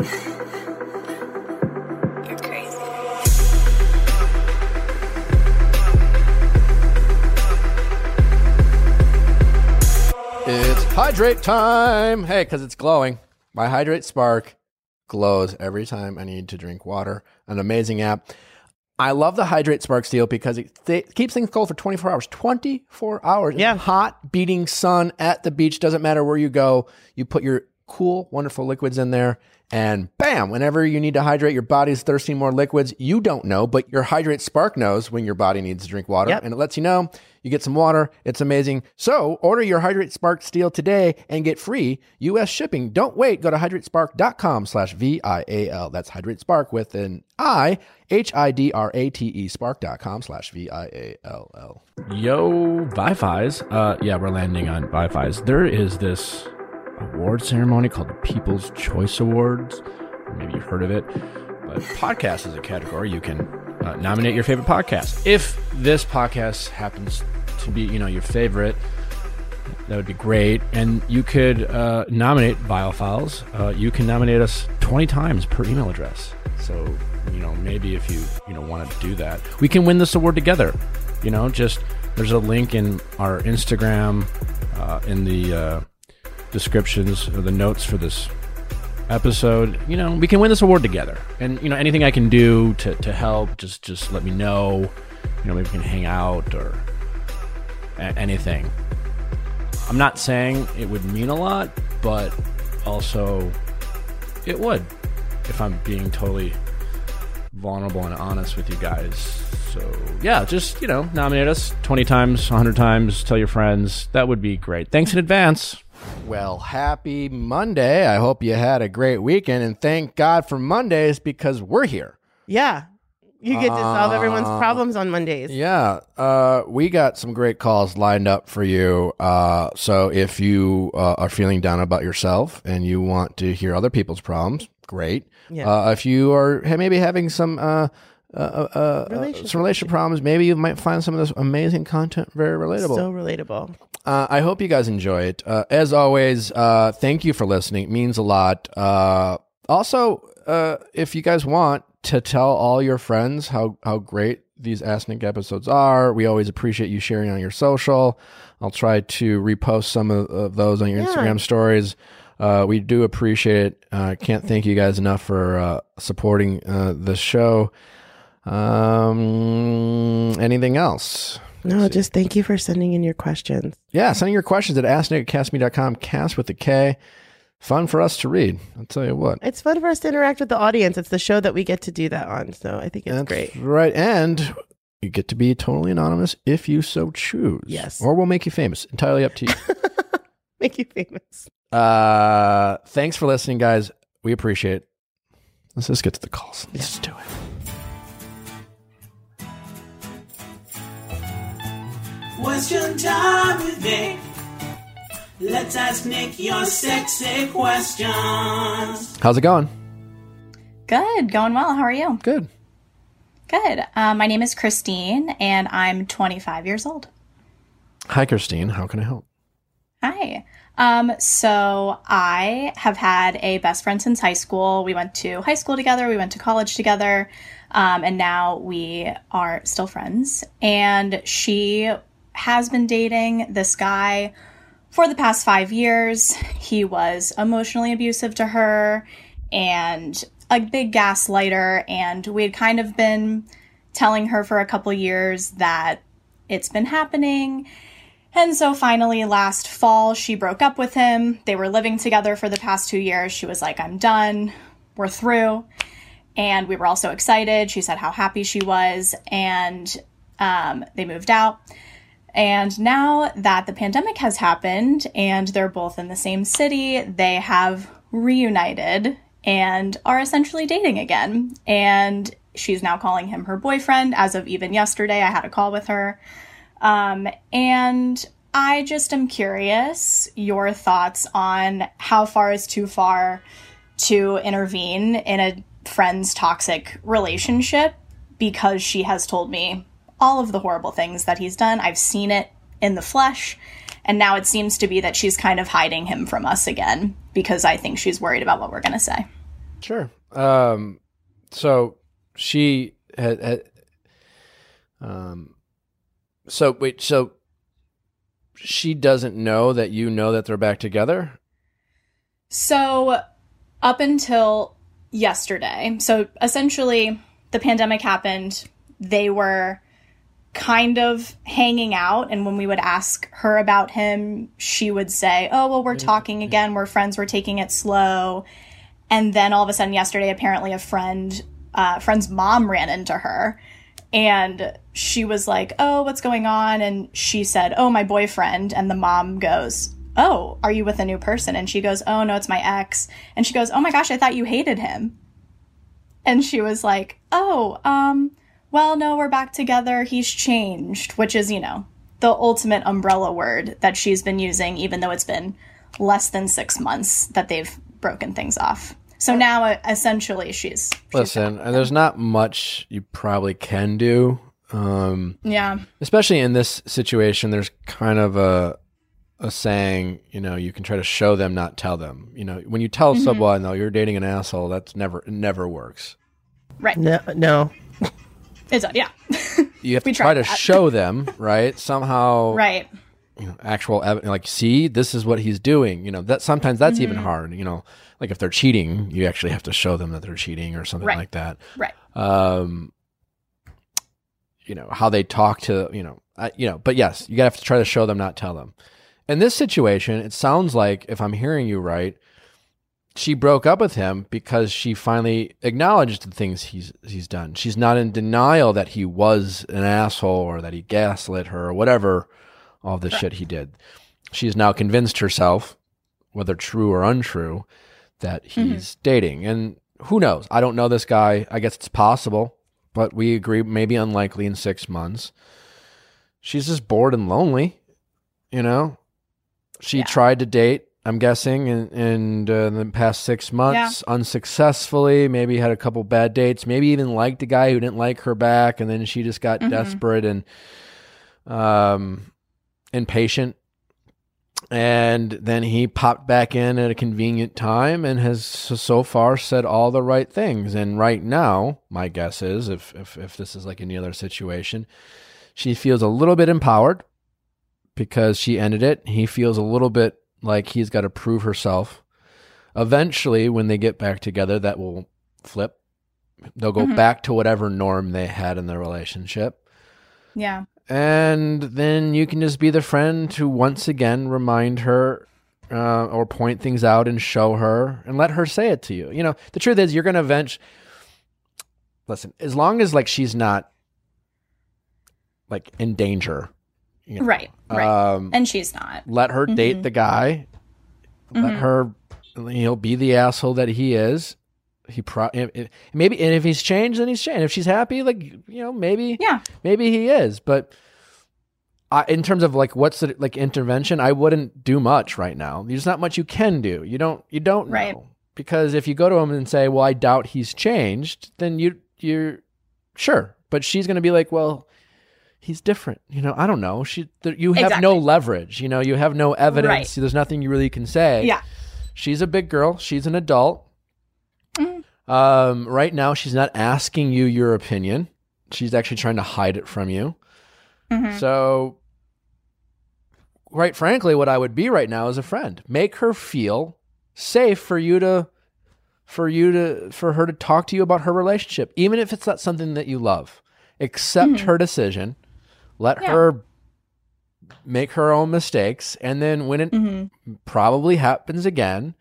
You're crazy. It's hydrate time. Hey, because it's glowing. My Hidrate Spark glows every time I need to drink water. An amazing app. I love the Hidrate Spark Steel because it th- keeps things cold for 24 hours. 24 hours. Yeah. Hot, beating sun at the beach. Doesn't matter where you go. You put your cool, wonderful liquids in there. And bam, whenever you need to hydrate, your body's thirsty more liquids. You don't know, but your Hidrate Spark knows when your body needs to drink water. Yep. And it lets you know. You get some water. It's amazing. So order your Hidrate Spark Steel today and get free U.S. shipping. Don't wait. Go to hidratespark.com slash V-I-A-L. That's Hidrate Spark with an I, H-I-D-R-A-T-E spark.com slash V-I-A-L-L. Yo, Wi-Fi's. Uh, yeah, we're landing on Wi-Fi's. There is this award ceremony called the People's Choice Awards. Maybe you've heard of it. But podcast is a category. You can uh, nominate your favorite podcast. If this podcast happens to be, you know, your favorite, that would be great. And you could uh, nominate Viall Files. Uh, you can nominate us 20 times per email address. So, you know, maybe if you, you know, want to do that, we can win this award together. You know, just there's a link in our Instagram, uh, in the uh, descriptions or the notes for this episode. You know, we can win this award together. And, you know, anything I can do to, to help, just, just let me know. You know, maybe we can hang out or a- anything. I'm not saying it would mean a lot, but also it would if I'm being totally vulnerable and honest with you guys. So, yeah, just, you know, nominate us 20 times, 100 times, tell your friends. That would be great. Thanks in advance. Well, happy Monday. I hope you had a great weekend and thank God for Mondays because we're here. Yeah. You get to solve everyone's Uh, problems on Mondays. Yeah, uh, we got some great calls lined up for you. Uh, so if you uh, are feeling down about yourself and you want to hear other people's problems, great. Yeah. Uh, if you are ha- maybe having some uh, uh, uh, uh, Relationship some relationship problems, maybe you might find some of this amazing content very relatable. So relatable. Uh, I hope you guys enjoy it. Uh, as always, uh, thank you for listening. It means a lot. Uh, also, uh, if you guys want to tell all your friends how, how great these Ask Nick episodes are, we always appreciate you sharing on your social. I'll try to repost some of, of those on your Yeah. Instagram stories. Uh, we do appreciate it. I uh, can't thank you guys enough for uh, supporting uh, the show. Um, anything else? No, just thank you for sending in your questions. Yeah, sending your questions at asknickcastme.com, cast with the K. Fun for us to read. I'll tell you what. It's fun for us to interact with the audience. It's the show that we get to do that on. So I think it's That's great. right. And you get to be totally anonymous if you so choose. Yes. Or we'll make you famous. Entirely up to you. Make you famous. uh, thanks for listening, guys. We appreciate it. Let's just get to the calls. Let's just do it. Question time with Nick. Let's ask Nick your sexy questions. How's it going? Good, going well. How are you? Good. Good. Uh, my name is Christine, and I'm 25 years old. Hi, Christine. How can I help? Hi. Um, so I have had a best friend since high school. We went to high school together, we went to college together, um, and now we are still friends. And she has been dating this guy for the past five years. He was emotionally abusive to her and a big gaslighter. And we had kind of been telling her for a couple years that it's been happening. And so finally, last fall, she broke up with him. They were living together for the past two years. She was like, I'm done. We're through. And we were all so excited. She said how happy she was. And um, they moved out. And now that the pandemic has happened and they're both in the same city, they have reunited and are essentially dating again. And she's now calling him her boyfriend. As of even yesterday, I had a call with her. Um, and I just am curious your thoughts on how far is too far to intervene in a friend's toxic relationship because she has told me all of the horrible things that he's done. I've seen it in the flesh. And now it seems to be that she's kind of hiding him from us again because I think she's worried about what we're going to say. Sure. Um, so she had, had um, so wait, so she doesn't know that you know that they're back together? So, up until yesterday, so essentially the pandemic happened, they were kind of hanging out and when we would ask her about him she would say oh well we're talking again. We're friends. We're taking it slow. And then all of a sudden yesterday apparently a friend uh, friend's mom ran into her and she was like oh what's going on? And she said oh my boyfriend. And the mom goes oh are you with a new person? And she goes oh no it's my ex. And she goes oh my gosh i thought you hated him. And she was like oh um well, no, we're back together. He's changed, which is, you know, the ultimate umbrella word that she's been using, even though it's been less than six months that they've broken things off. So now, uh, essentially, she's, she's Listen, and there's not much you probably can do. Um, yeah, especially in this situation, there's kind of a a saying, you know, you can try to show them, not tell them. You know, when you tell someone, no, you're dating an asshole, that's never it never works. right. No, no. It's yeah, You have to try to that. show them, right? Somehow, right. you know, actual ev- like see this is what he's doing you know that sometimes that's Mm-hmm. even hard you know like if they're cheating you actually have to show them that they're cheating or something Right. like that Right. um you know how they talk to you know I, you know but yes you gotta have to try to show them not tell them in this situation it sounds like if i'm hearing you right she broke up with him because she finally acknowledged the things he's he's done. She's not in denial that he was an asshole or that he gaslit her or whatever all the shit he did. She's now convinced herself whether true or untrue that mm-hmm. he's dating. And who knows? I don't know this guy. I guess it's possible but we agree maybe unlikely in six months. She's just bored and lonely you know? She Yeah. tried to date i'm guessing in, in, uh, in the past six months unsuccessfully maybe had a couple bad dates maybe even liked a guy who didn't like her back and then she just got desperate and um impatient. And then he popped back in at a convenient time and has so- so far said all the right things. And right now my guess is if if, if this is like any other situation she feels a little bit empowered because she ended it. He feels a little bit like he's got to prove herself eventually when they get back together that will flip they'll go back to whatever norm they had in their relationship Yeah. and then you can just be the friend to once again remind her uh, or point things out and show her and let her say it to you. You know, the truth is, you're going to eventually listen. As long as like she's not like in danger, you know, Right. Right. Um, and she's not. let her date mm-hmm. the guy. Let mm-hmm. her. He'll be the asshole that he is. He pro if- if- maybe, and if he's changed, then he's changed. If she's happy, like you know, maybe Yeah. maybe he is but I, in terms of like what's the like intervention i wouldn't do much right now there's not much you can do you don't you don't Right. know because if you go to him and say well i doubt he's changed then you you're sure but she's going to be like well he's different you know i don't know. She there, you have no leverage you know you have no evidence Right. there's nothing you really can say. Yeah. she's a big girl she's an adult. Mm-hmm. um, right now she's not asking you your opinion she's actually trying to hide it from you. Mm-hmm. so quite frankly what i would be right now is a friend. Make her feel safe for you to for you to for her to talk to you about her relationship even if it's not something that you love. Accept her decision let. Yeah. her make her own mistakes and then when it Mm-hmm. probably happens again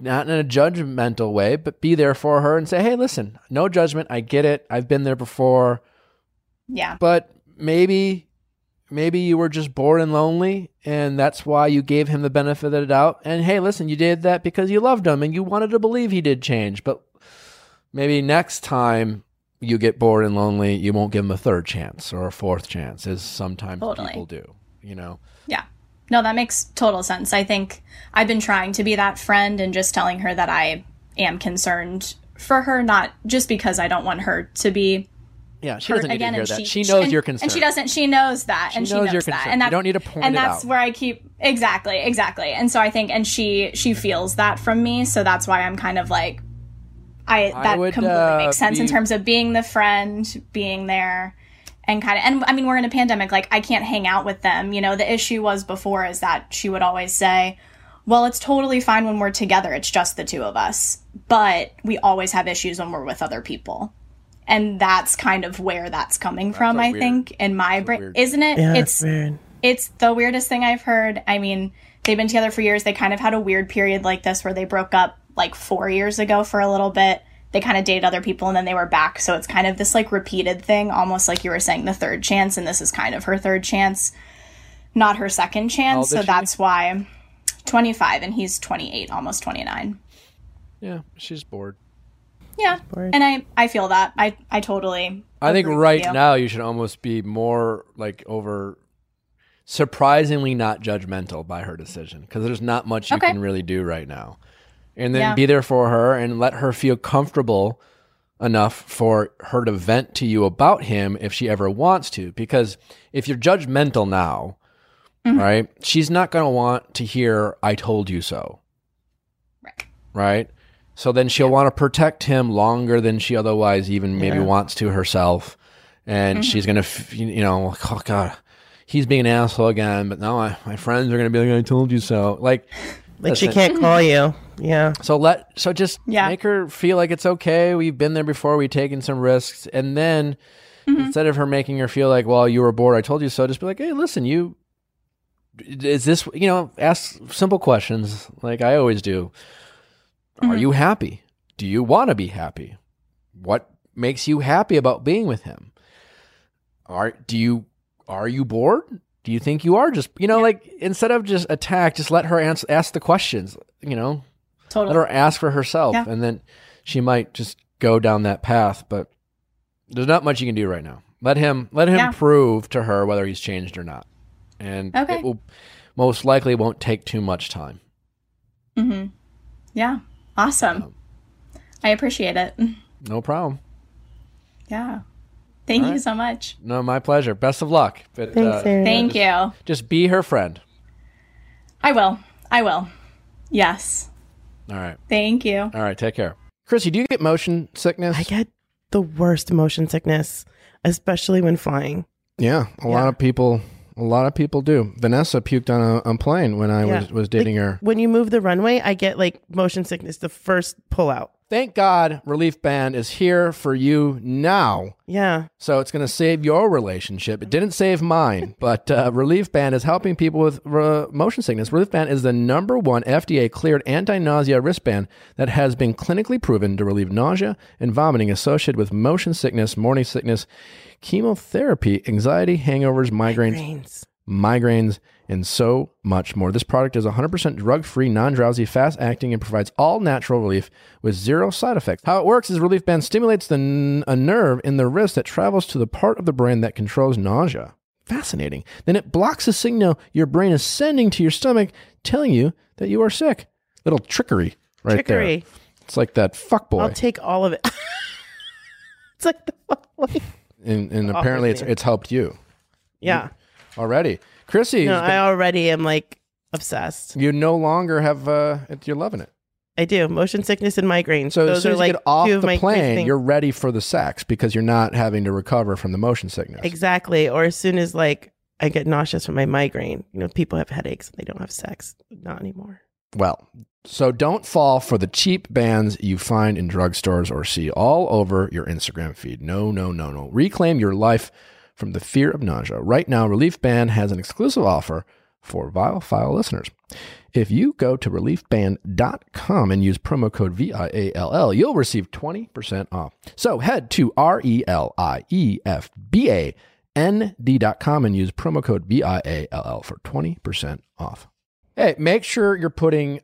not in a judgmental way but be there for her and say hey listen no judgment i get it i've been there before Yeah. but maybe maybe you were just bored and lonely, and that's why you gave him the benefit of the doubt. And hey, listen, you did that because you loved him and you wanted to believe he did change. But maybe next time you get bored and lonely, you won't give him a third chance or a fourth chance, as sometimes Totally. people do. You know, Yeah. No, that makes total sense. I think I've been trying to be that friend and just telling her that I am concerned for her, not just because I don't want her to be yeah, she doesn't need again. to hear that. She, She, knows and, you're concerned, and she doesn't. She knows that, and she knows that, and You don't need to point and that's out. where I keep exactly, exactly. And so I think, and she she feels that from me, so that's why I'm kind of like, I I that would, completely uh, makes sense in terms of being the friend, being there. And kind of, and I mean, we're in a pandemic. Like, I can't hang out with them. You know, the issue was before is that she would always say, well, it's totally fine when we're together. It's just the two of us. But we always have issues when we're with other people. And that's kind of where that's coming from, I weird- think, in my brain. weird- Isn't it? Yeah, it's it's weird. it's the weirdest thing I've heard. I mean, they've been together for years. They kind of had a weird period like this where they broke up like four years ago for a little bit. They kind of dated other people and then they were back. So it's kind of this like repeated thing, almost like you were saying the third chance. And this is kind of her third chance, not her second chance. is So she? that's why 25 and he's 28, almost 29. Yeah, she's bored. Yeah. bored. And I, I feel that. I, I totally. I think right you. now you should almost be more like over surprisingly not judgmental by her decision because there's not much you Okay. can really do right now. And then Yeah. be there for her and let her feel comfortable enough for her to vent to you about him if she ever wants to. Because if you're judgmental now, Mm-hmm. right, she's not going to want to hear, I told you so Right. right? So then she'll want to protect him longer than she otherwise even maybe Yeah. wants to herself, and she's gonna, f- you know, oh god, he's being an asshole again. But now my friends are gonna be like, I told you so. Like, Like she Listen. can't call you. Yeah. so let so just Yeah. make her feel like it's okay. We've been there before. We've taken some risks, and then mm-hmm. instead of her making her feel like, well, you were bored, I told you so. Just be like, hey, listen, you. Is this you know? Ask simple questions like I always do. Are mm-hmm. you happy? Do you want to be happy? What makes you happy about being with him? Are do you are you bored? Do you think you are just you know like instead of just attack, just let her answer, ask the questions. You know, Totally. let her ask for herself, Yeah. and then she might just go down that path. But there's not much you can do right now. Let him let him Yeah. prove to her whether he's changed or not, and Okay. it will most likely won't take too much time. hmm Yeah. Awesome. I appreciate it. No problem. Yeah. Thank All you right. so much. No, my pleasure. Best of luck. But, Thanks, uh, Aaron. Thank you. just be her friend. I will. I will. Yes. All right. Thank you. All right. Take care. Chrissy, do you get motion sickness? I get the worst motion sickness, especially when flying. yeah, a lot of people. A lot of people do. Vanessa puked on a, a plane when I Yeah. was was dating her. When you move the runway, I get like motion sickness the first pull out. Thank God, Relief Band is here for you now. Yeah. So it's going to save your relationship. It didn't save mine, but uh, Relief Band is helping people with uh, motion sickness. Relief Band is the number one FDA cleared anti nausea wristband that has been clinically proven to relieve nausea and vomiting associated with motion sickness, morning sickness, chemotherapy, anxiety, hangovers, migraines, Brains. Migraines, and so much more. This product is 100% drug free, non drowsy, fast acting, and provides all natural relief with zero side effects. How it works is Relief Band stimulates the n- a nerve in the wrist that travels to the part of the brain that controls nausea. Fascinating. Then it blocks the signal your brain is sending to your stomach, telling you that you are sick. Little trickery right Trickery. there. It's like that fuck boy. I'll take all of it. it's like the like, and and apparently it's, it's helped you yeah. Already. Chrissy, No, I already am like obsessed. you no longer have, uh, you're loving it. I do motion sickness and migraines. So Those as soon are as like you get off two of the my plane, things. you're ready for the sex because you're not having to recover from the motion sickness. exactly. Or as soon as like I get nauseous from my migraine, you know, people have headaches and they don't have sex. Not anymore. Well, so don't fall for the cheap bands you find in drugstores or see all over your Instagram feed. No, no, no, no. Reclaim your life from the fear of nausea. Right now, Relief Band has an exclusive offer for Viall File listeners. If you go to reliefband.com and use promo code VIALL, you'll receive 20% off. So head to R E L I E F B A nd.com and use promo code VIALL for 20% off. Hey, make sure you're putting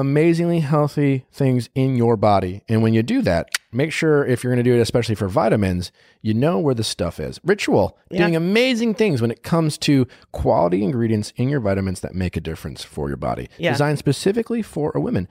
amazingly healthy things in your body. And when you do that, make sure if you're going to do it, especially for vitamins, you know where the stuff is. Ritual, Yeah. doing amazing things when it comes to quality ingredients in your vitamins that make a difference for your body. Yeah. Designed specifically for a women.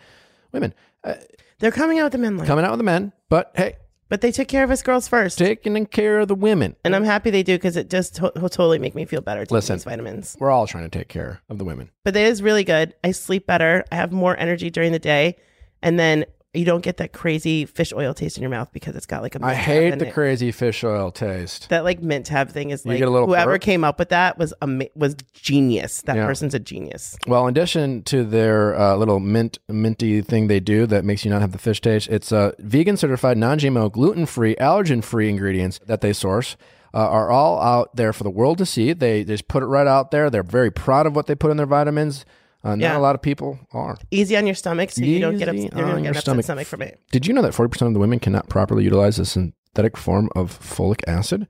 Women uh, They're coming out with the men line, coming out with the men, but hey, but they took care of us girls first. taking care of the women. and I'm happy they do because it just to- will totally make me feel better. Taking Listen. these vitamins, We're all trying to take care of the women. but it is really good. I sleep better. I have more energy during the day, and then you don't get that crazy fish oil taste in your mouth because it's got like a. I hate the it. crazy fish oil taste. That like mint tab thing is You like a whoever burp? came up with that was ama- was genius. That Yeah. person's a genius. Well, in addition to their uh, little mint minty thing they do that makes you not have the fish taste, it's uh, vegan certified, non-GMO, gluten-free, allergen-free ingredients that they source. Uh, are all out there for the world to see. They just put it right out there. They're very proud of what they put in their vitamins. Uh, not Yeah. a lot of people are. Easy on your stomach, so you don't get Easy ups- you don't get your an upset stomach. stomach from it. Did you know that 40% of the women cannot properly utilize a synthetic form of folic acid?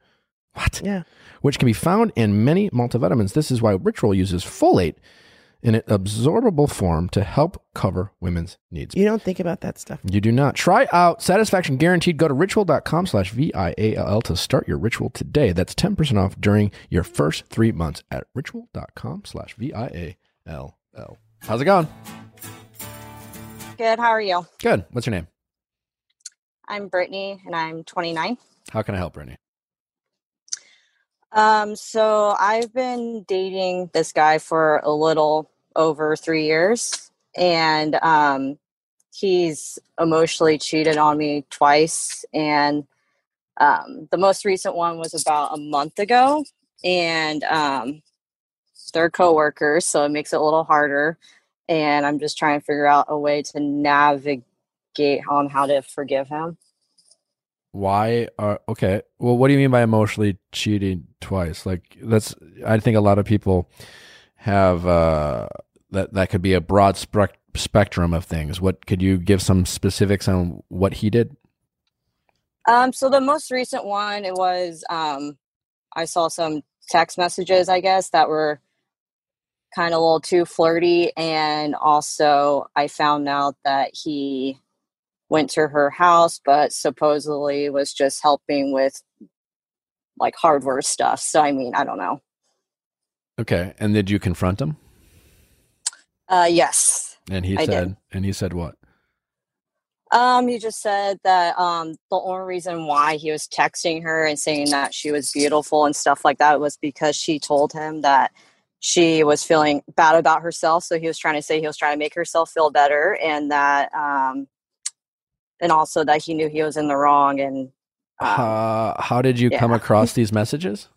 What? Yeah. Which can be found in many multivitamins. This is why Ritual uses folate in an absorbable form to help cover women's needs. You don't think about that stuff. You do not. Try out Satisfaction Guaranteed. Go to ritual.com slash V-I-A-L-L to start your ritual today. That's 10% off during your first three months at ritual.com slash V-I-A-L-L. How's it going? Good. How are you? Good. What's your name? I'm Brittany and I'm 29. How can I help, Brittany? Um, so I've been dating this guy for a little over three years, and um, he's emotionally cheated on me twice. And um, the most recent one was about a month ago, and um, they're coworkers, so it makes it a little harder. And I'm just trying to figure out a way to navigate on how to forgive him. Why are okay? Well, what do you mean by emotionally cheating twice? Like that's I think a lot of people have uh that that could be a broad spec- spectrum of things. What could you give some specifics on what he did? Um, so the most recent one, it was um, I saw some text messages, I guess, that were kind of a little too flirty, and also I found out that he went to her house, but supposedly was just helping with like hardware stuff. So I mean, I don't know. Okay, and did you confront him? Uh, yes. And he I did. said, and he said what? Um, he just said that um, the only reason why he was texting her and saying that she was beautiful and stuff like that was because she told him that she was feeling bad about herself. So he was trying to say he was trying to make herself feel better, and that, um, and also that he knew he was in the wrong. And um, Uh, how did you come across these messages?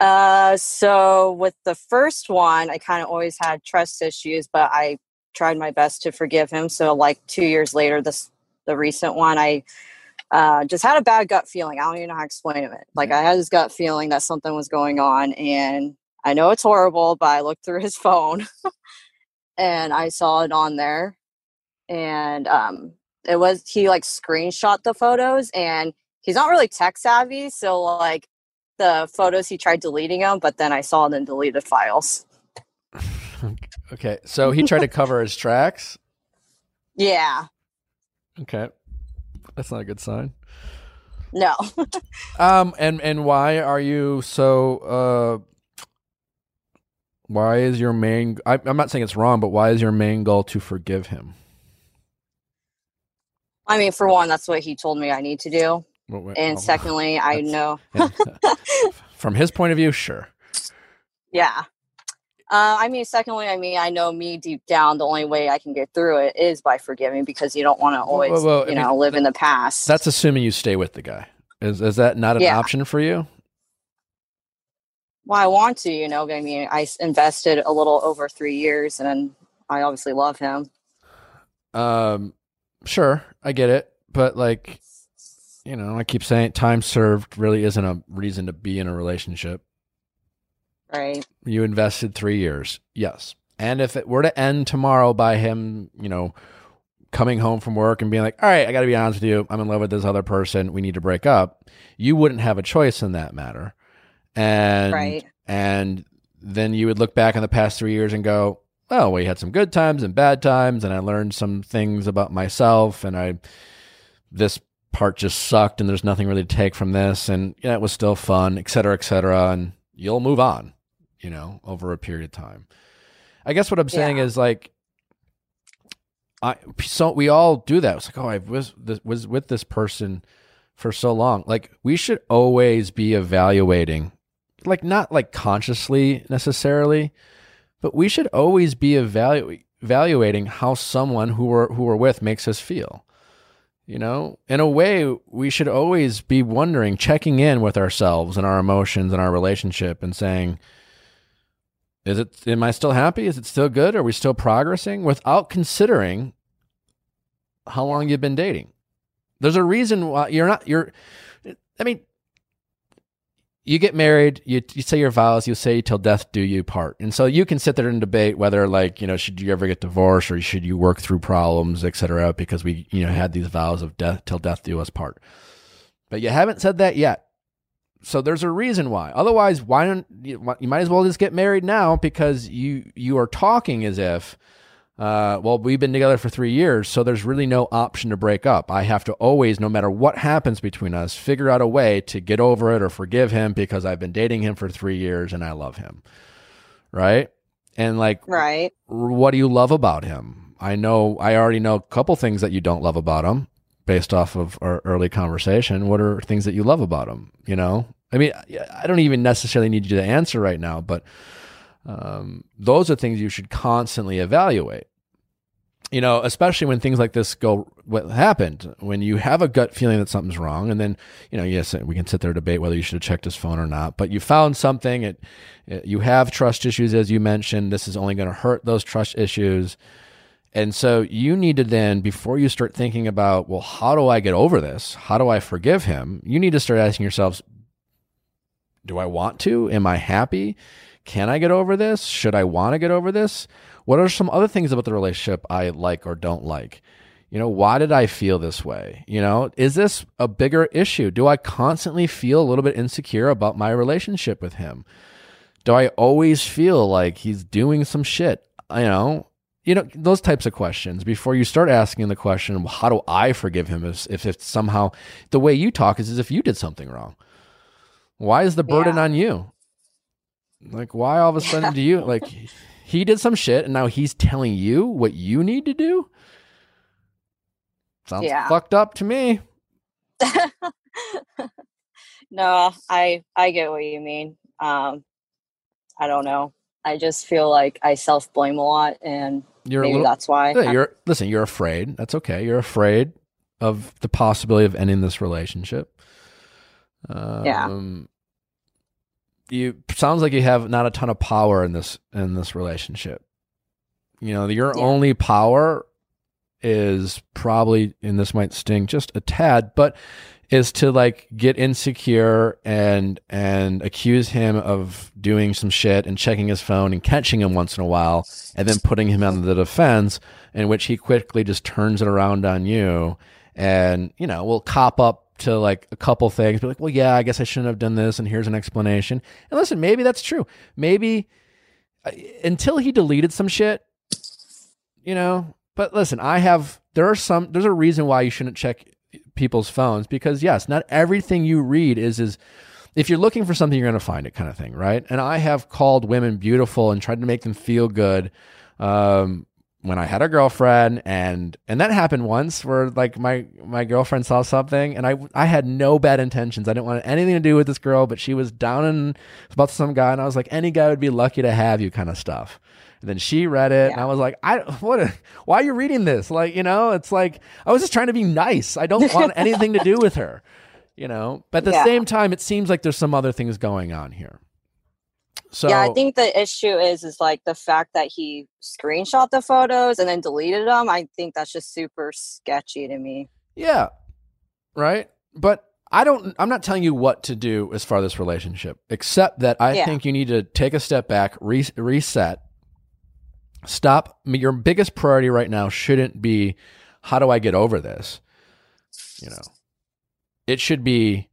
Uh, so with the first one, I kind of always had trust issues, but I tried my best to forgive him. So like two years later, this the recent one, I uh, just had a bad gut feeling. I don't even know how to explain it. Like I had this gut feeling that something was going on, and I know it's horrible, but I looked through his phone and I saw it on there, and um, it was he like screenshot the photos, and he's not really tech savvy, so like the photos he tried deleting them, but then I saw them deleted files. Okay, so he tried to cover his tracks. Yeah, Okay, that's not a good sign. no. Um, and and why are you so? Uh, why is your main? I, I'm not saying it's wrong, but why is your main goal to forgive him? I mean, for one, that's what he told me I need to do, what- and oh, secondly, I know. yeah. From his point of view, sure. Yeah. Uh, I mean, secondly, I mean, I know me deep down, the only way I can get through it is by forgiving because you don't want to always, well, I you mean, know, live in the past. That's assuming you stay with the guy. Is is that not an Yeah. option for you? well, I want to, you know. I mean, I invested a little over three years, and I obviously love him. Um, sure, I get it, but like, you know, I keep saying time served really isn't a reason to be in a relationship. Right. You invested three years, yes. And if it were to end tomorrow by him, you know, coming home from work and being like, all right, I got to be honest with you. I'm in love with this other person. We need to break up. You wouldn't have a choice in that matter. And, Right. and then you would look back on the past three years and go, oh, we had some good times and bad times. And I learned some things about myself and I, this part just sucked and there's nothing really to take from this. And yeah, it was still fun, et cetera, et cetera. And you'll move on, you know, over a period of time. I guess what I'm saying Yeah. is like, I so we all do that. It's like, oh, I was this, was with this person for so long. Like we should always be evaluating, like not like consciously necessarily, but we should always be evalu- evaluating how someone who we're who we're with makes us feel. You know, in a way, we should always be wondering, checking in with ourselves and our emotions and our relationship, and saying, is it am I still happy? Is it still good? Are we still progressing without considering how long you've been dating? There's a reason why you're not you're I mean you get married, you you say your vows, you say till death do you part. And so you can sit there and debate whether like, you know, should you ever get divorced or should you work through problems, et cetera, because we, you know, had these vows of death till death do us part. But you haven't said that yet. So there's a reason why. Otherwise, why don't you, you might as well just get married now because you you are talking as if uh, well, we've been together for three years, so there's really no option to break up. I have to always, no matter what happens between us, figure out a way to get over it or forgive him because I've been dating him for three years and I love him. Right? And like, Right. what do you love about him? I know, I already know a couple things that you don't love about him based off of our early conversation. What are things that you love about him? You know, I mean, I don't even necessarily need you to answer right now, but um, those are things you should constantly evaluate. You know, especially when things like this go, what happened when you have a gut feeling that something's wrong, and then you know, yes, we can sit there and debate whether you should have checked his phone or not. But you found something, it, it you have trust issues, as you mentioned. This is only going to hurt those trust issues, and so you need to then, before you start thinking about, well, how do I get over this? How do I forgive him? You need to start asking yourselves, do I want to? Am I happy? Can I get over this? Should I want to get over this? What are some other things about the relationship I like or don't like? You know, why did I feel this way? You know, is this a bigger issue? Do I constantly feel a little bit insecure about my relationship with him? Do I always feel like he's doing some shit? You know, you know those types of questions before you start asking the question, how do I forgive him? If if it's somehow the way you talk is as if you did something wrong. Why is the burden Yeah. on you? Like, why all of a sudden do you like he did some shit and now he's telling you what you need to do? Sounds Yeah. fucked up to me. no, I I get what you mean. Um, I don't know. I just feel like I self blame a lot, and You're maybe little, that's why. Yeah, you're listen. You're afraid. That's okay. You're afraid of the possibility of ending this relationship. Um, Yeah. You sounds like you have not a ton of power in this in this relationship. You know, your Yeah. only power is probably, and this might sting just a tad, but is to like get insecure and and accuse him of doing some shit and checking his phone and catching him once in a while and then putting him on the defense in which he quickly just turns it around on you and you know will cop up to like a couple things be like well yeah i guess i shouldn't have done this and here's an explanation. And listen maybe that's true. Maybe uh, until he deleted some shit you know but listen i have there are some there's a reason why you shouldn't check people's phones because yes not everything you read is is if you're looking for something you're going to find it kind of thing right? And i have called women beautiful and tried to make them feel good um when i had a girlfriend and and that happened once where like my my girlfriend saw something and i i had no bad intentions. I didn't want anything to do with this girl but she was down and about some guy and i was like any guy would be lucky to have you kind of stuff and then she read it, and I was like, "I what? A, why are you reading this? Like, you know, it's like I was just trying to be nice. I don't want anything to do with her, you know. But at the Yeah. same time, it seems like there's some other things going on here. So yeah, I think the issue is is like the fact that he screenshot the photos and then deleted them. I think that's just super sketchy to me. Yeah. Right? But I don't I'm not telling you what to do as far as this relationship, except that I Yeah. think you need to take a step back, re- reset. Stop. Your biggest priority right now shouldn't be how do I get over this? You know, it should be,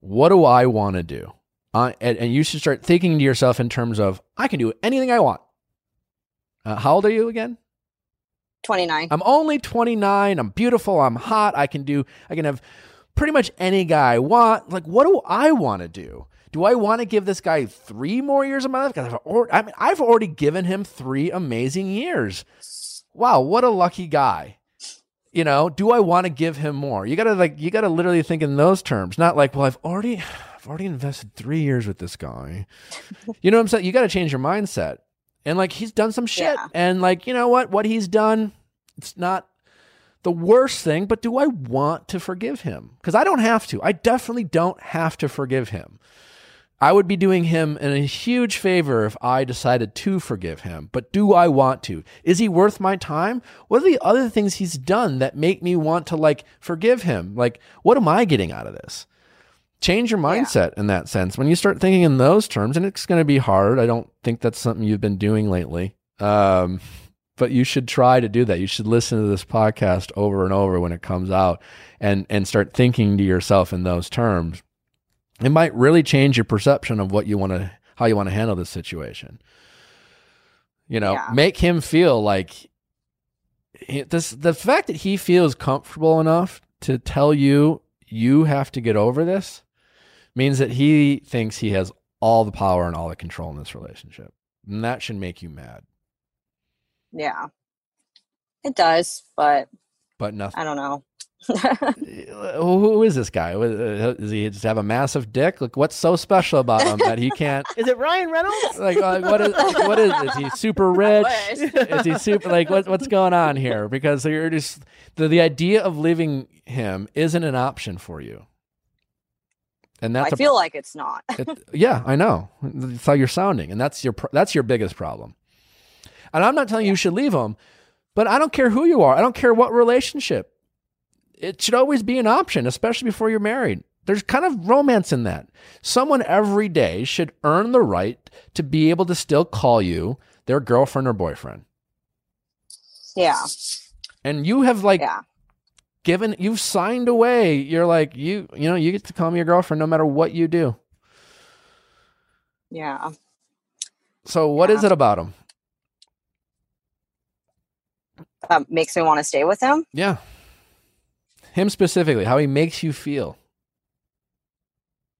what do I want to do? Uh, and, and you should start thinking to yourself in terms of, I can do anything I want. Uh, how old are you again? 29. I'm only 29. I'm beautiful. I'm hot. I can do, I can have pretty much any guy I want. Like, what do I want to do? Do I want to give this guy three more years of my life? Because I've, already, I mean, I've already given him three amazing years. Wow, what a lucky guy. You know, do I want to give him more? You gotta like, you gotta literally think in those terms, not like, well, I've already, I've already invested three years with this guy. you know what I'm saying? You got to change your mindset. And like, he's done some shit, Yeah. and like, you know what? What he's done, it's not the worst thing, but do I want to forgive him? Because I don't have to. I definitely don't have to forgive him. I would be doing him a huge favor if I decided to forgive him. But do I want to? Is he worth my time? What are the other things he's done that make me want to like forgive him? Like, what am I getting out of this? Change your mindset in that sense. When you start thinking in those terms, and it's going to be hard. I don't think that's something you've been doing lately. Um, but you should try to do that. You should listen to this podcast over and over when it comes out and and start thinking to yourself in those terms. It might really change your perception of what you want to how you want to handle this situation. You know, Yeah. make him feel like this the fact that he feels comfortable enough to tell you you have to get over this means that he thinks he has all the power and all the control in this relationship. And that should make you mad. Yeah. It does, but But nothing I don't know. who is this guy? Uh, Does he just have a massive dick? Like, what's so special about him that he can't? Is it Ryan Reynolds? Like, uh, what is? What is? Is he super rich? Is he super? Like, what, what's going on here? Because you're just the the idea of leaving him isn't an option for you, and that's I a- feel like it's not. it, yeah, I know. That's how you're sounding, and that's your that's your biggest problem. And I'm not telling you you should leave him, but I don't care who you are. I don't care what relationship. It should always be an option, especially before you're married. There's kind of romance in that. Someone every day should earn the right to be able to still call you their girlfriend or boyfriend. yeah. And you have like Yeah. given you've signed away. You're like you you know, you get to call me your girlfriend no matter what you do. Yeah. So what is Yeah. it about him? That makes me want to stay with him. Yeah. Him specifically, how he makes you feel.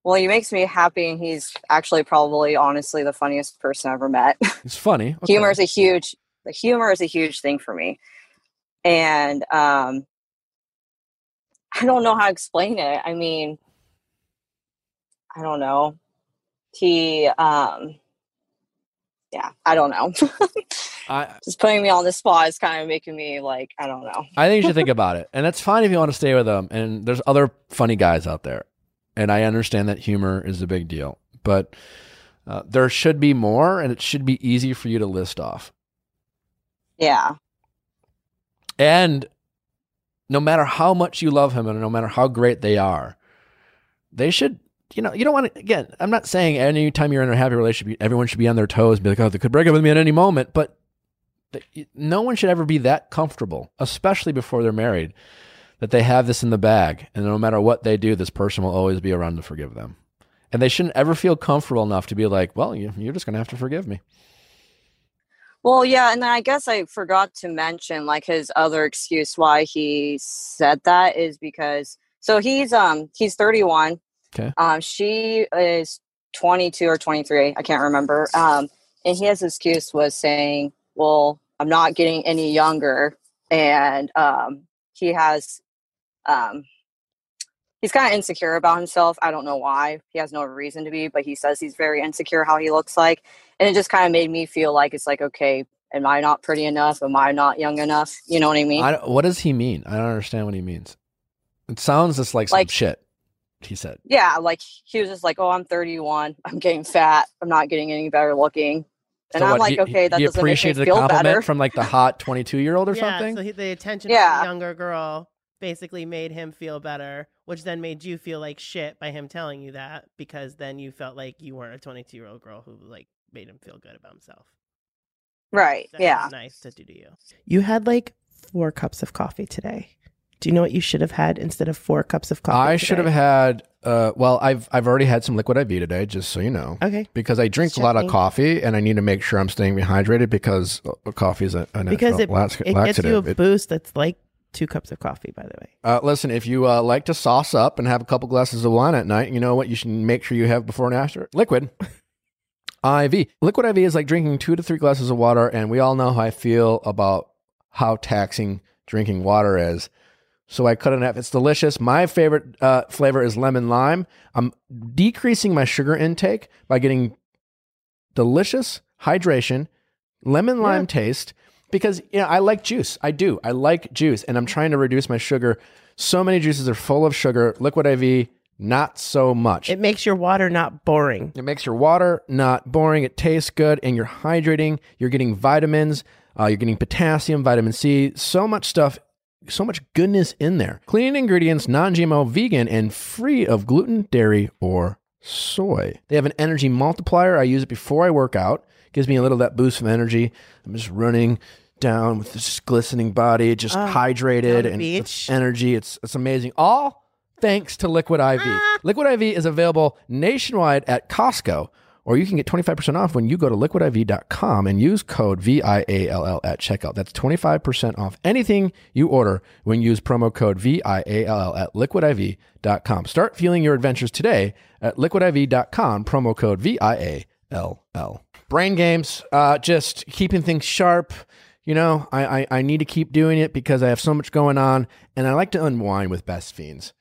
Well, he makes me happy, and he's actually probably, honestly, the funniest person I've ever met. He's funny. Okay. humor is a huge, the humor is a huge thing for me, and um, I don't know how to explain it. I mean, I don't know. He, um, yeah, I don't know. I, Just putting me on the spot is kind of making me like, I don't know. I think you should think about it. And that's fine if you want to stay with them. And there's other funny guys out there. And I understand that humor is a big deal. But uh, there should be more, and it should be easy for you to list off. Yeah, And no matter how much you love him and no matter how great they are, they should, you know, you don't want to, again, I'm not saying anytime you're in a happy relationship, everyone should be on their toes and be like, oh, they could break up with me at any moment. But no one should ever be that comfortable, especially before they're married, that they have this in the bag. And no matter what they do, this person will always be around to forgive them. And they shouldn't ever feel comfortable enough to be like, well, you, you're just going to have to forgive me. Well, yeah, and I guess I forgot to mention like his other excuse why he said that is because so he's um he's 31. Okay. Um she is 22 or 23, I can't remember. Um and his excuse was saying, "Well, I'm not getting any younger." And um he has um he's kind of insecure about himself. I don't know why. He has no reason to be, but he says he's very insecure how he looks like and it just kind of made me feel like it's like okay am i not pretty enough am i not young enough you know what i mean I what does he mean? I don't understand what he means. It sounds just like some Like- shit. He said. yeah like he was just like oh i'm 31 i'm getting fat i'm not getting any better looking and So i'm what, like he- okay that he doesn't make me the feel compliment better from like the hot 22 year old or yeah, something. so he, the attention Yeah. from the younger girl basically made him feel better, which then made you feel like shit by him telling you that because then you felt like you weren't a 22 year old girl who like made him feel good about himself. right That yeah nice to do to you. You had like four cups of coffee today. Do you know what you should have had instead of four cups of coffee? I should have had. Uh, well, I've I've already had some liquid IV today, just so you know. Okay. Because I drink Just a lot of coffee, and I need to make sure I'm staying hydrated because uh, coffee is a, a Because it, lax- it gets you a It- boost that's like two cups of coffee, by the way. Uh, listen, if you uh, like to sauce up and have a couple glasses of wine at night, you know what you should make sure you have before and after? Liquid. IV. Liquid IV is like drinking two to three glasses of water, and we all know how I feel about how taxing drinking water is. So I cut it in half. It's delicious. My favorite uh, flavor is lemon lime. I'm decreasing my sugar intake by getting delicious hydration, lemon lime Yeah. taste because you know I like juice. I do. I like juice, and I'm trying to reduce my sugar. So many juices are full of sugar. Liquid IV, not so much. It makes your water not boring. It makes your water not boring. It tastes good, and you're hydrating. You're getting vitamins. Uh, you're getting potassium, vitamin C, so much stuff, so much goodness in there. Clean ingredients, non-GMO, vegan, and free of gluten, dairy, or soy. They have an energy multiplier. I use it before I work out. Gives me a little of that boost of energy. I'm just running down with this glistening body, just Ah, hydrated and beach. energy. It's it's amazing. All thanks to Liquid IV. Liquid IV is available nationwide at Costco, or you can get 25% off when you go to liquidiv.com and use code VIALL at checkout. That's 25% off anything you order when you use promo code VIALL at liquidiv.com. Start fueling your adventures today at liquidiv.com, promo code VIALL. Brain games, uh, just keeping things sharp. You know, I, I, I need to keep doing it because I have so much going on, and I like to unwind with Best Fiends.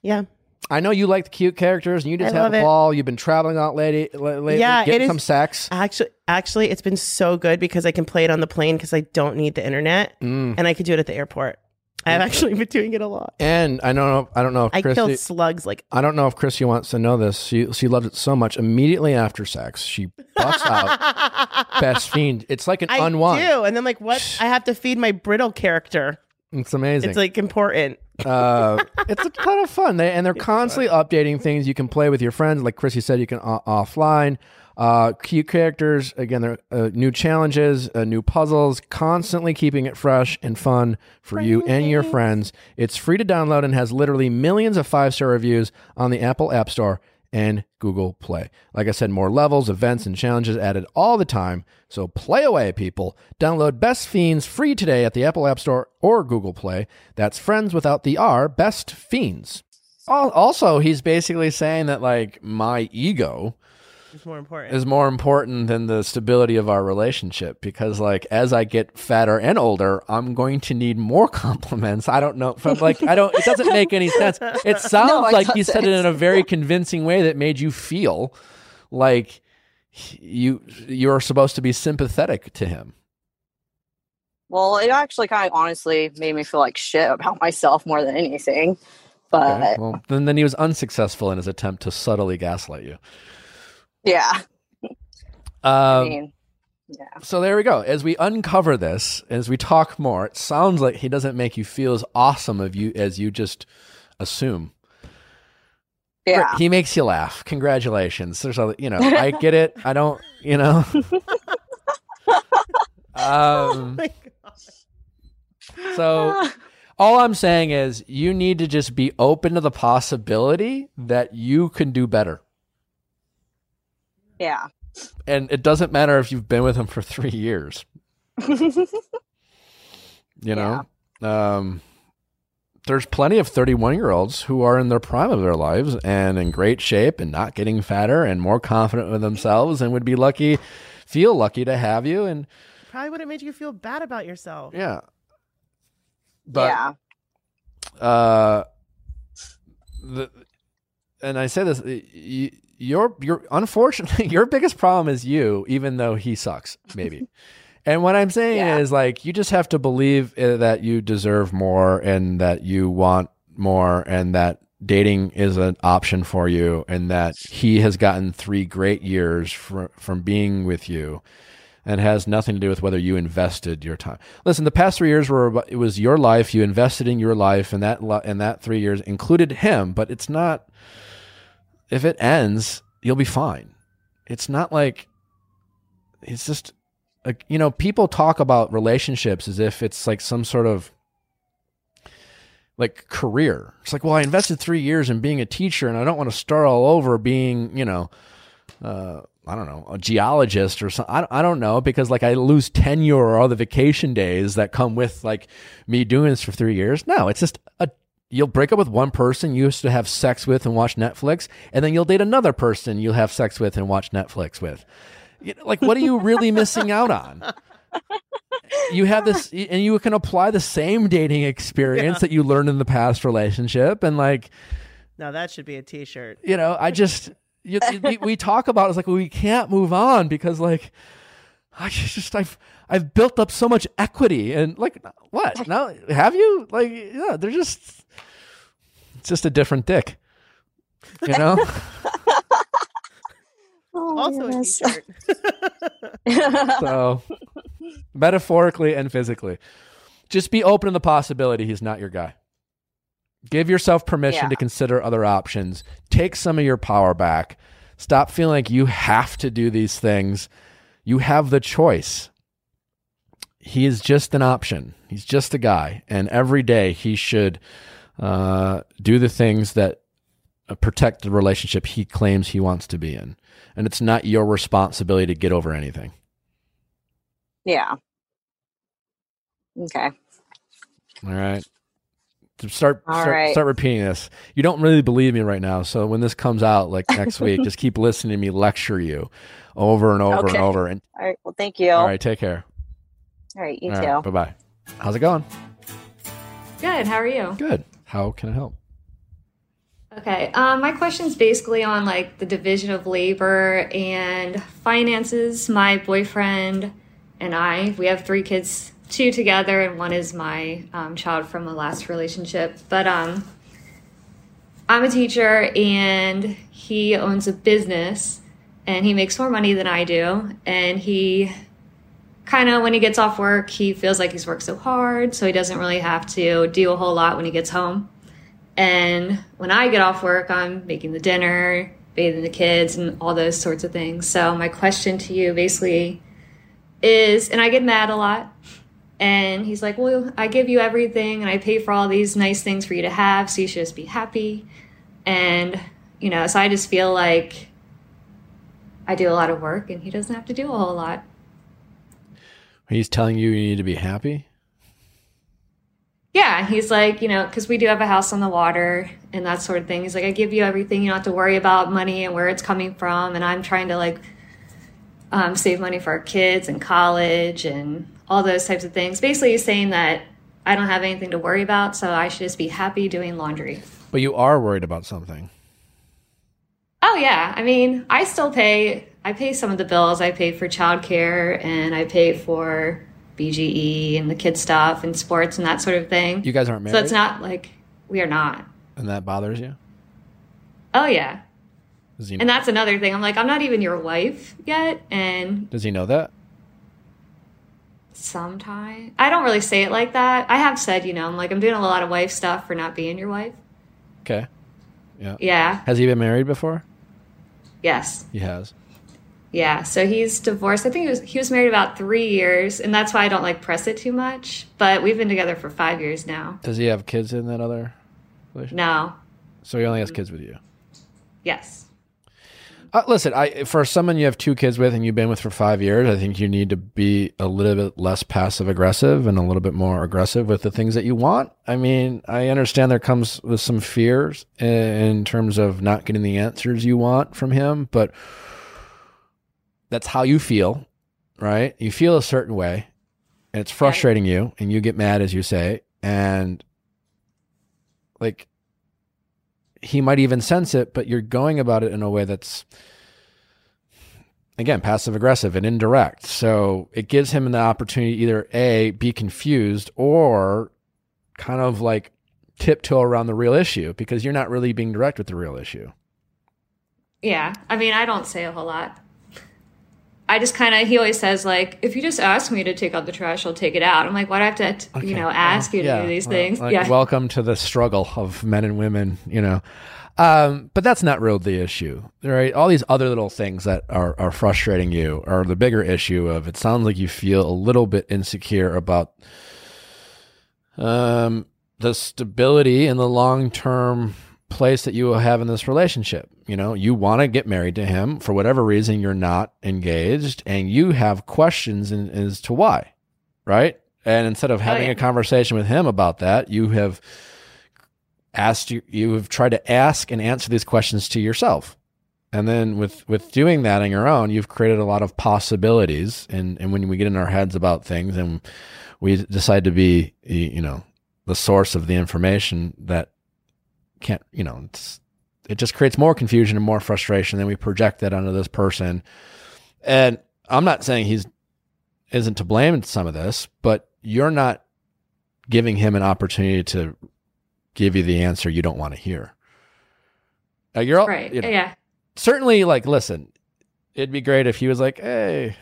Yeah. I know you like the cute characters, and you just I have love a ball. You've been traveling out lately, lately Yeah, getting some sex. Actually, actually, it's been so good because I can play it on the plane because I don't need the internet, Mm. and I could do it at the airport. I've actually been doing it a lot. And I don't know. I don't know if I Chrissy. killed slugs like I don't know if Chrissy wants to know this. She she loves it so much. Immediately after sex, she busts out Best Fiend. It's like an I unwind. do, and then like what? I have to feed my brittle character. It's amazing. It's like important. Uh, it's a ton of fun. They and they're constantly updating things. You can play with your friends, like Chrissy said. You can uh, offline. Uh, cute characters. Again, there are uh, new challenges, uh, new puzzles. Constantly keeping it fresh and fun for you and your friends. It's free to download and has literally millions of five star reviews on the Apple App Store and Google Play. Like I said, more levels, events, and challenges added all the time. So play away, people. Download Best Fiends free today at the Apple App Store or Google Play. That's friends without the R, Best Fiends. Also, he's basically saying that, like, my ego It's more important. is more important than the stability of our relationship because like as I get fatter and older, I'm going to need more compliments. I don't know from like I don't it doesn't make any sense. It sounds No, it like he said it in a very convincing way that made you feel like you you're supposed to be sympathetic to him. Well, it actually kind of honestly made me feel like shit about myself more than anything. But Okay. Well, then then he was unsuccessful in his attempt to subtly gaslight you. Yeah, I Um, mean, yeah. So there we go. As we uncover this, as we talk more, it sounds like he doesn't make you feel as awesome of you as you just assume. Yeah. He makes you laugh. Congratulations. There's a, you know, I get it. I don't, you know. um, my God. so all I'm saying is you need to just be open to the possibility that you can do better. Yeah. And it doesn't matter if you've been with him for 3 years. you know um, there's plenty of 31 year olds who are in their prime of their lives and in great shape and not getting fatter and more confident with themselves and would be lucky feel lucky to have you and Probably would have made you feel bad about yourself. yeah but yeah. uh the, and i say this you, your your unfortunately your biggest problem is you even though he sucks maybe and what i'm saying Yeah. is like you just have to believe uh, that you deserve more and that you want more and that dating is an option for you and that he has gotten three great years from from being with you and has nothing to do with whether you invested your time. Listen, the past three years were it was your life. You invested in your life, and that and that three years included him. But it's not. If it ends, you'll be fine. It's not like. It's just. like you know, people talk about relationships as if it's like some sort of like career. It's like, well, I invested three years in being a teacher, and I don't want to start all over being, you know, uh, I don't know, a geologist or something. I, I don't know because like I lose tenure or all the vacation days that come with like me doing this for three years. No, it's just a you'll break up with one person you used to have sex with and watch Netflix, and then you'll date another person you'll have sex with and watch Netflix with. Like, what are you really missing out on? You have this, and you can apply the same dating experience Yeah. that you learned in the past relationship, and like, Now that should be a T-shirt. you know, I just you, we, we talk about it, it's like well, we can't move on because like I just I've I've built up so much equity and like what? Now have you? Like yeah they're just it's just a different dick you know? Oh, Also a goodness. T-shirt. so metaphorically and physically just be open to the possibility he's not your guy. Give yourself permission Yeah. to consider other options. Take some of your power back. Stop feeling like you have to do these things. You have the choice he is just an option he's just a guy and every day he should uh, do the things that uh, protect the relationship he claims he wants to be in and it's not your responsibility to get over anything yeah. Okay. All right. Start All start, right. start repeating this. You don't really believe me right now, so when this comes out like next week, just keep listening to me lecture you over and over Okay. and over. And All right. Well, thank you. all right, take care. All right. You All too. right, bye bye. How's it going? Good. How are you? Good. How can I help? Okay. Um, my question's basically on like the division of labor and finances. My boyfriend and I, we have three kids, two together, and one is my um, child from a last relationship. But um, I'm a teacher, and he owns a business, and he makes more money than I do, and he kind of when he gets off work he feels like he's worked so hard so he doesn't really have to do a whole lot when he gets home and when I get off work, I'm making the dinner, bathing the kids, and all those sorts of things. So, my question to you basically is and I get mad a lot. And he's like, Well, I give you everything and I pay for all these nice things for you to have, so you should just be happy. And, you know, so I just feel like I do a lot of work and he doesn't have to do a whole lot. He's telling you you need to be happy. Yeah, he's like, you know, because we do have a house on the water and that sort of thing. He's like, I give you everything. You don't have to worry about money and where it's coming from. And I'm trying to like um, save money for our kids and college and all those types of things. Basically, he's saying that I don't have anything to worry about, so I should just be happy doing laundry. But you are worried about something. Oh yeah, I mean, I still pay. I pay some of the bills. I pay for childcare and I pay for BGE and the kid stuff and sports and that sort of thing. You guys aren't married, so it's not like we are not. and that bothers you. Oh yeah. Does he? And that's another thing. I'm like, I'm not even your wife yet. And does he know that? sometime I don't really say it like that. I have said, you know, I'm like, I'm doing a lot of wife stuff for not being your wife. Okay. Yeah. Yeah. Has he been married before? Yes. He has. Yeah. So he's divorced. I think he was he was married about three years, and that's why I don't like press it too much. But we've been together for five years now. Does he have kids in that other relationship? No. So he only has kids with you. Yes. Uh, listen, I for someone you have two kids with and you've been with for five years, I think you need to be a little bit less passive aggressive and a little bit more aggressive with the things that you want. I mean, I understand there comes with some fears in, in terms of not getting the answers you want from him, but that's how you feel, right? You feel a certain way, and it's frustrating you, and you get mad as you say, and like he might even sense it, but you're going about it in a way that's again passive aggressive and indirect. So it gives him the opportunity to either a be confused or kind of like tiptoe around the real issue because you're not really being direct with the real issue. Yeah. I mean, I don't say a whole lot. I just kind of, he always says, like, if you just ask me to take out the trash, I'll take it out. I'm like, why do I have to, t- you know, ask you to do these well, things? like, yeah. Welcome to the struggle of men and women, you know. Um, but that's not really the issue, right? All these other little things that are, are frustrating you are the bigger issue of it sounds like you feel a little bit insecure about um, the stability and the long term place that you will have in this relationship. You know, you want to get married to him for whatever reason you're not engaged and you have questions in, as to why, right? And instead of oh, having yeah. a conversation with him about that, you have asked you you have tried to ask and answer these questions to yourself. And then with with doing that on your own, you've created a lot of possibilities and and when we get in our heads about things and we decide to be you know the source of the information that can't you know it's it just creates more confusion and more frustration then we project that onto this person and i'm not saying he's isn't to blame in some of this but you're not giving him an opportunity to give you the answer you don't want to hear now you're all, right. you know, yeah. certainly like listen it'd be great if he was like hey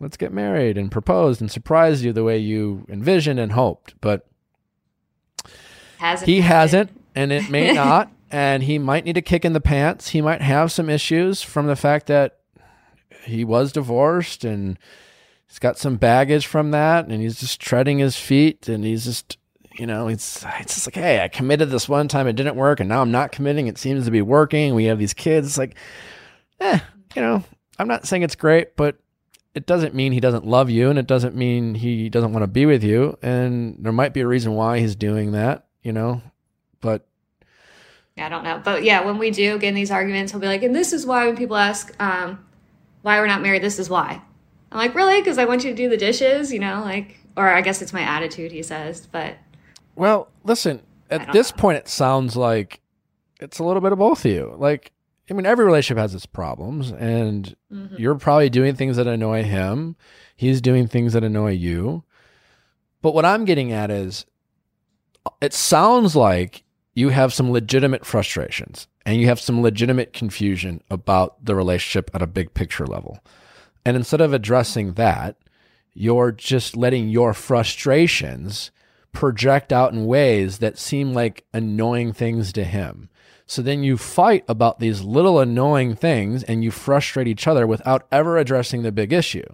let's get married and proposed and surprised you the way you envisioned and hoped but Hasn't he happened. hasn't and it may not and he might need a kick in the pants. He might have some issues from the fact that he was divorced and he's got some baggage from that and he's just treading his feet and he's just you know it's it's just like hey i committed this one time it didn't work and now i'm not committing it seems to be working we have these kids. It's like eh you know i'm not saying it's great but it doesn't mean he doesn't love you and it doesn't mean he doesn't want to be with you and there might be a reason why he's doing that you know but I don't know. But yeah, when we do get in these arguments, he'll be like, and this is why when people ask um, why we're not married, this is why. I'm like, really? Because I want you to do the dishes, you know, like, or I guess it's my attitude, he says. But Well, listen, at this know. point, it sounds like it's a little bit of both of you. Like, I mean, every relationship has its problems, and Mhm. you're probably doing things that annoy him. He's doing things that annoy you. But what I'm getting at is it sounds like you have some legitimate frustrations and you have some legitimate confusion about the relationship at a big picture level. And instead of addressing that, you're just letting your frustrations project out in ways that seem like annoying things to him. So then you fight about these little annoying things and you frustrate each other without ever addressing the big issue.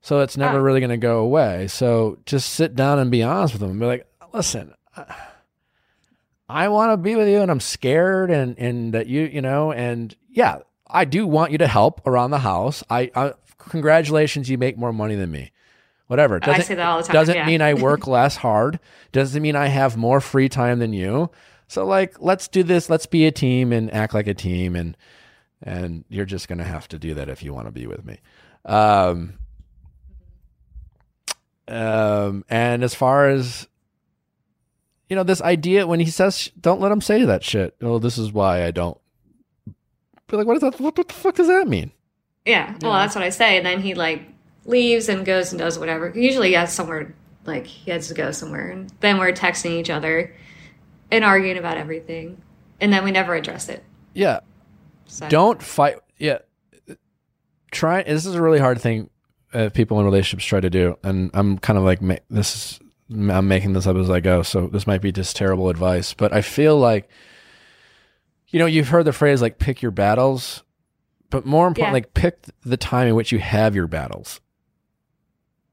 So it's never Ah. really going to go away. So just sit down and be honest with them and be like, listen, I- I want to be with you and I'm scared and, and that you, you know, and yeah, I do want you to help around the house. I, I congratulations, you make more money than me. Whatever. I say that all the time, Doesn't yeah. mean I work less hard. Doesn't mean I have more free time than you. So like, let's do this. Let's be a team and act like a team. And, and you're just going to have to do that if you want to be with me. Um, um, and as far as, you know, this idea when he says, don't let him say that shit. Oh, this is why I don't. Be like, what, is that, what, what the fuck does that mean? yeah, well, that's what I say. And then he like leaves and goes and does whatever. Usually he has somewhere, like he has to go somewhere. And then we're texting each other and arguing about everything. And then we never address it. Yeah. So Don't fight. Yeah. Try. This is a really hard thing uh, people in relationships try to do. And I'm kind of like, this is, I'm making this up as I go. So this might be just terrible advice. But I feel like, you know, you've heard the phrase like pick your battles, but more important, Yeah. like pick the time in which you have your battles.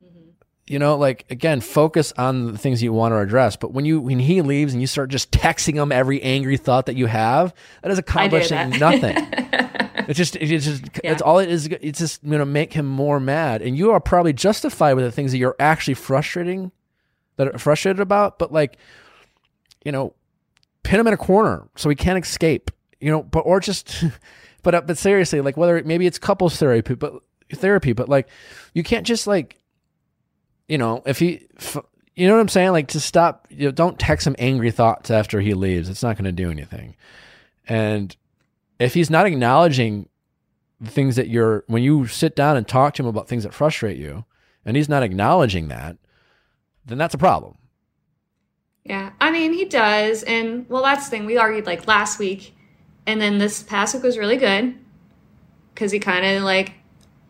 Mm-hmm. you know like again focus on the things you want to address but when you when he leaves and you start just texting him every angry thought that you have that is accomplishing that. nothing it's just it's just Yeah. it's all it is it's just going to make him more mad and you are probably justified with the things that you're actually frustrating that are frustrated about but like you know pin him in a corner so he can't escape you know but or just but uh, but seriously like whether it, maybe it's couples therapy but therapy but like you can't just like you know if he you know what i'm saying? Like to stop you know don't text him angry thoughts after he leaves. It's not going to do anything. And if he's not acknowledging the things that you're when you sit down and talk to him about things that frustrate you and he's not acknowledging that then that's a problem Yeah, I mean, he does. And well, that's the thing. We argued like last week, and then this past week was really good because he kind of like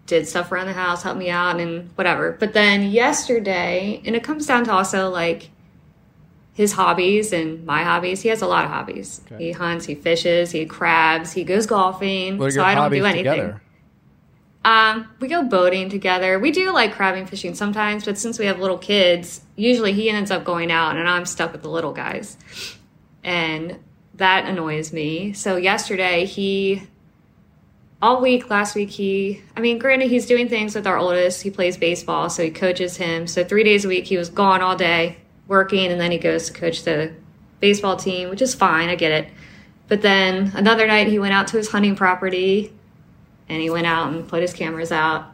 did stuff around the house, helped me out, and whatever. But then yesterday, and it comes down to also like his hobbies and my hobbies. He has a lot of hobbies. He hunts, he fishes, he crabs, he goes golfing. So I don't do anything. together? Um, we go boating together. We do like crabbing fishing sometimes, but since we have little kids, usually he ends up going out and I'm stuck with the little guys. And that annoys me. So yesterday he all week last week he I mean, granted he's doing things with our oldest. He plays baseball, so he coaches him. So 3 days a week he was gone all day working and then he goes to coach the baseball team, which is fine, I get it. But then another night he went out to his hunting property and he went out and put his cameras out.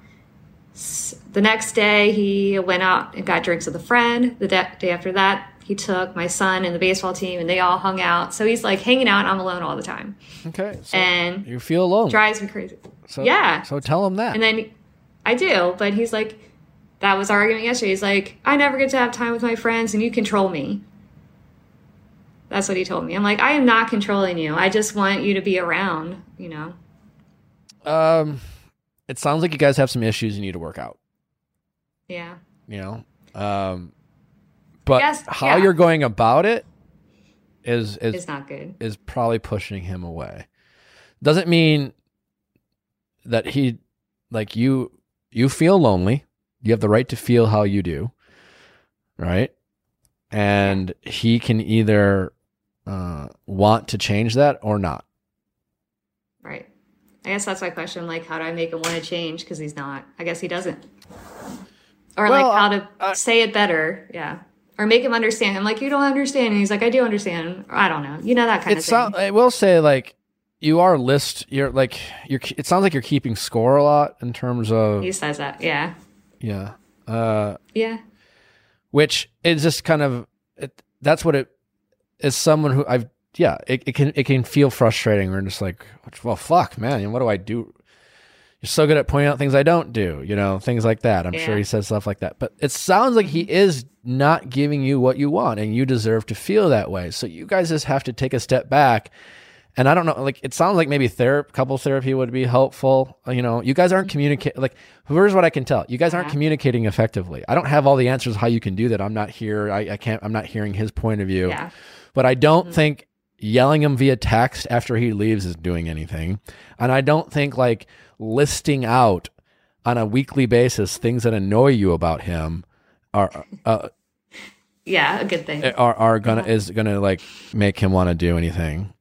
The next day, he went out and got drinks with a friend. The da- day after that, he took my son and the baseball team, and they all hung out. So he's like hanging out. I'm alone all the time, Okay. So and you feel alone. drives me crazy. So, yeah. So tell him that. And then I do, but he's like, that was our argument yesterday. He's like, I never get to have time with my friends, and you control me. That's what he told me. I'm like, I am not controlling you. I just want you to be around. You know. Um, it sounds like you guys have some issues you need to work out. Yeah. You know, um, but Yes, how yeah. you're going about it is is It's not good. is probably pushing him away. Doesn't mean that he like you you feel lonely. You have the right to feel how you do. Right? And he can either uh, want to change that or not. I guess that's my question. Like, how do I make him want to change? Because he's not. I guess he doesn't. Or Well, like how to I- say it better. Yeah. Or make him understand. I'm like, you don't understand. And he's like, I do understand. Or I don't know. You know that kind of thing. sound, I will say like you are list you're like you're it sounds like you're keeping score a lot in terms of he says that. Yeah. yeah. Uh Yeah. which is just kind of it, that's what it is someone who I've yeah it, it can it can feel frustrating or just like well fuck man what do I do you're so good at pointing out things I don't do you know things like that I'm sure he says stuff like that but it sounds like he mm-hmm. is not giving you what you want and you deserve to feel that way so you guys just have to take a step back and I don't know, like it sounds like maybe therapy, couple therapy would be helpful. Uh, you know, you guys aren't mm-hmm. communicating. Like, here's what I can tell: you guys aren't Yeah. communicating effectively. I don't have all the answers how you can do that. I'm not here. I, I can't. I'm not hearing his point of view. Yeah. But I don't mm-hmm. think yelling him via text after he leaves is doing anything, and I don't think like listing out on a weekly basis things that annoy you about him are uh, Yeah. A good thing. are are gonna is gonna like make him want to do anything.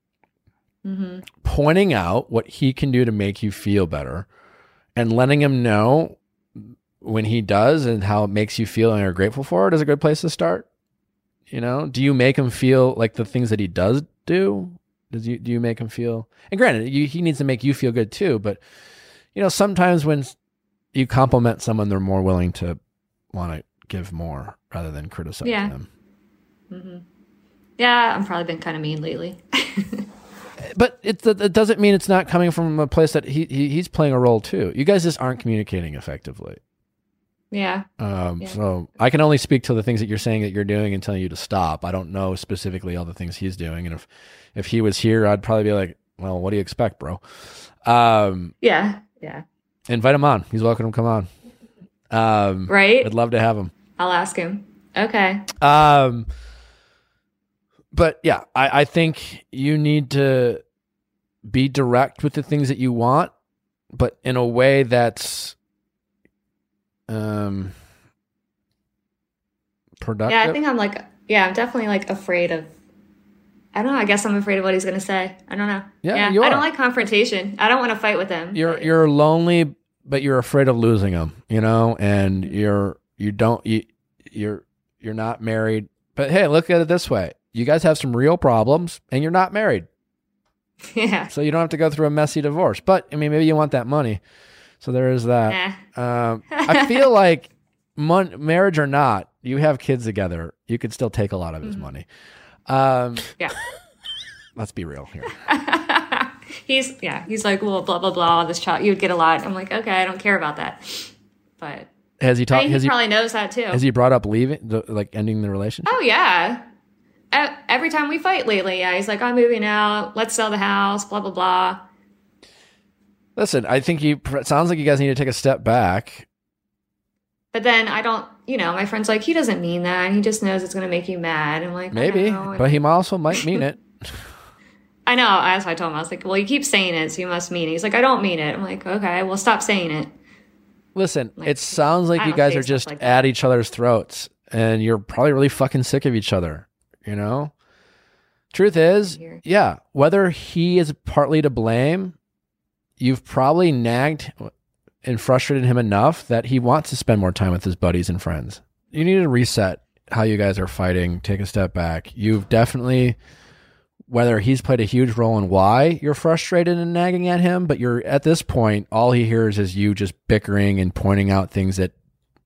Pointing out what he can do to make you feel better, and letting him know when he does and how it makes you feel and you're grateful for it is a good place to start. You know, do you make him feel like the things that he does do? Does you do you make him feel? And granted, you, he needs to make you feel good too. But you know, sometimes when you compliment someone, they're more willing to want to give more rather than criticize Yeah. them. Mm-hmm. yeah. I'm probably been kind of mean lately. but it, it doesn't mean it's not coming from a place that he, he he's playing a role too. You guys just aren't communicating effectively. Yeah. Um, Yeah. So I can only speak to the things that you're saying that you're doing and telling you to stop. I don't know specifically all the things he's doing, and if if he was here, I'd probably be like, "Well, what do you expect, bro?" Um, Yeah. Yeah. invite him on. He's welcome to come on. Um, Right. I'd love to have him. I'll ask him. Okay. Um, but yeah, I, I think you need to be direct with the things that you want, but in a way that's um productive. Yeah. I think I'm like, yeah, I'm definitely like afraid of. I don't know. I guess I'm afraid of what he's going to say. I don't know. Yeah, you I don't like confrontation. I don't want to fight with him. you're you're lonely, but you're afraid of losing him. You know, and you're you don't you you're you're not married. But hey, look at it this way: you guys have some real problems, and you're not married. yeah. so you don't have to go through a messy divorce. But I mean, maybe you want that money, so there is that. Um, I feel like mon- marriage or not, you have kids together, you could still take a lot of his money. Um, Yeah. let's be real here. he's yeah. He's like, well, blah blah blah. This child, you would get a lot. I'm like, okay, I don't care about that. But Has he talked? he he probably knows that too. has he brought up leaving, the, like ending the relationship? Oh yeah. Every time we fight lately, yeah, he's like, "I'm moving out. Let's sell the house." Blah blah blah. Listen, I think you. It sounds like you guys need to take a step back. But then I don't, you know, my friend's like, he doesn't mean that. He just knows it's going to make you mad. I'm like, Maybe, but he also might mean it. I know. As I told him, I was like, well, you keep saying it, so you must mean it. He's like, I don't mean it. I'm like, okay, well, stop saying it. Listen, Like, it sounds like you guys are just like at each other's throats, and you're probably really fucking sick of each other. You know. Truth is, yeah, whether he is partly to blame, you've probably nagged and frustrated him enough that he wants to spend more time with his buddies and friends. You need to reset how you guys are fighting, take a step back. You've definitely whether he's played a huge role in why you're frustrated and nagging at him, but you're at this point, all he hears is you just bickering and pointing out things that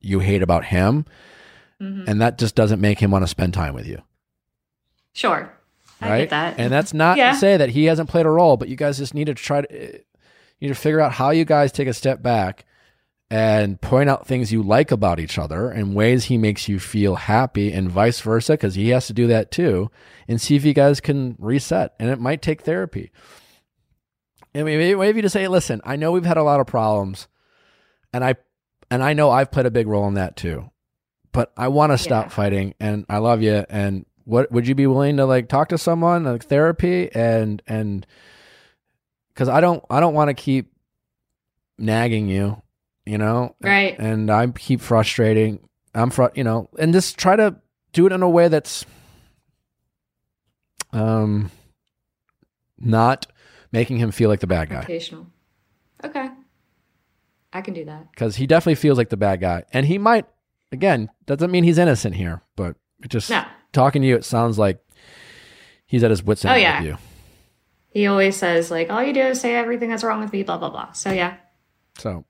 you hate about him. Mm-hmm. And that just doesn't make him want to spend time with you. Sure. I right? get that. And that's not Yeah. to say that he hasn't played a role, but you guys just need to try to you need to figure out how you guys take a step back and point out things you like about each other and ways he makes you feel happy and vice versa because he has to do that too and see if you guys can reset and it might take therapy I mean, maybe maybe to say, listen, I know we've had a lot of problems, and I and I know I've played a big role in that too, but I want to stop Yeah. fighting, and I love you. And what would you be willing to like talk to someone like therapy and and because I don't I don't want to keep nagging you, you know, Right. And I keep frustrating. I'm fr- you know, and just try to do it in a way that's um not making him feel like the bad guy Occasional. Okay. I can do that. because he definitely feels like the bad guy, and he might. Again, doesn't mean he's innocent here, but it just No. talking to you, it sounds like he's at his wits end Oh, yeah. with you. He always says, like, all you do is say everything that's wrong with me, blah, blah, blah. So, yeah. So,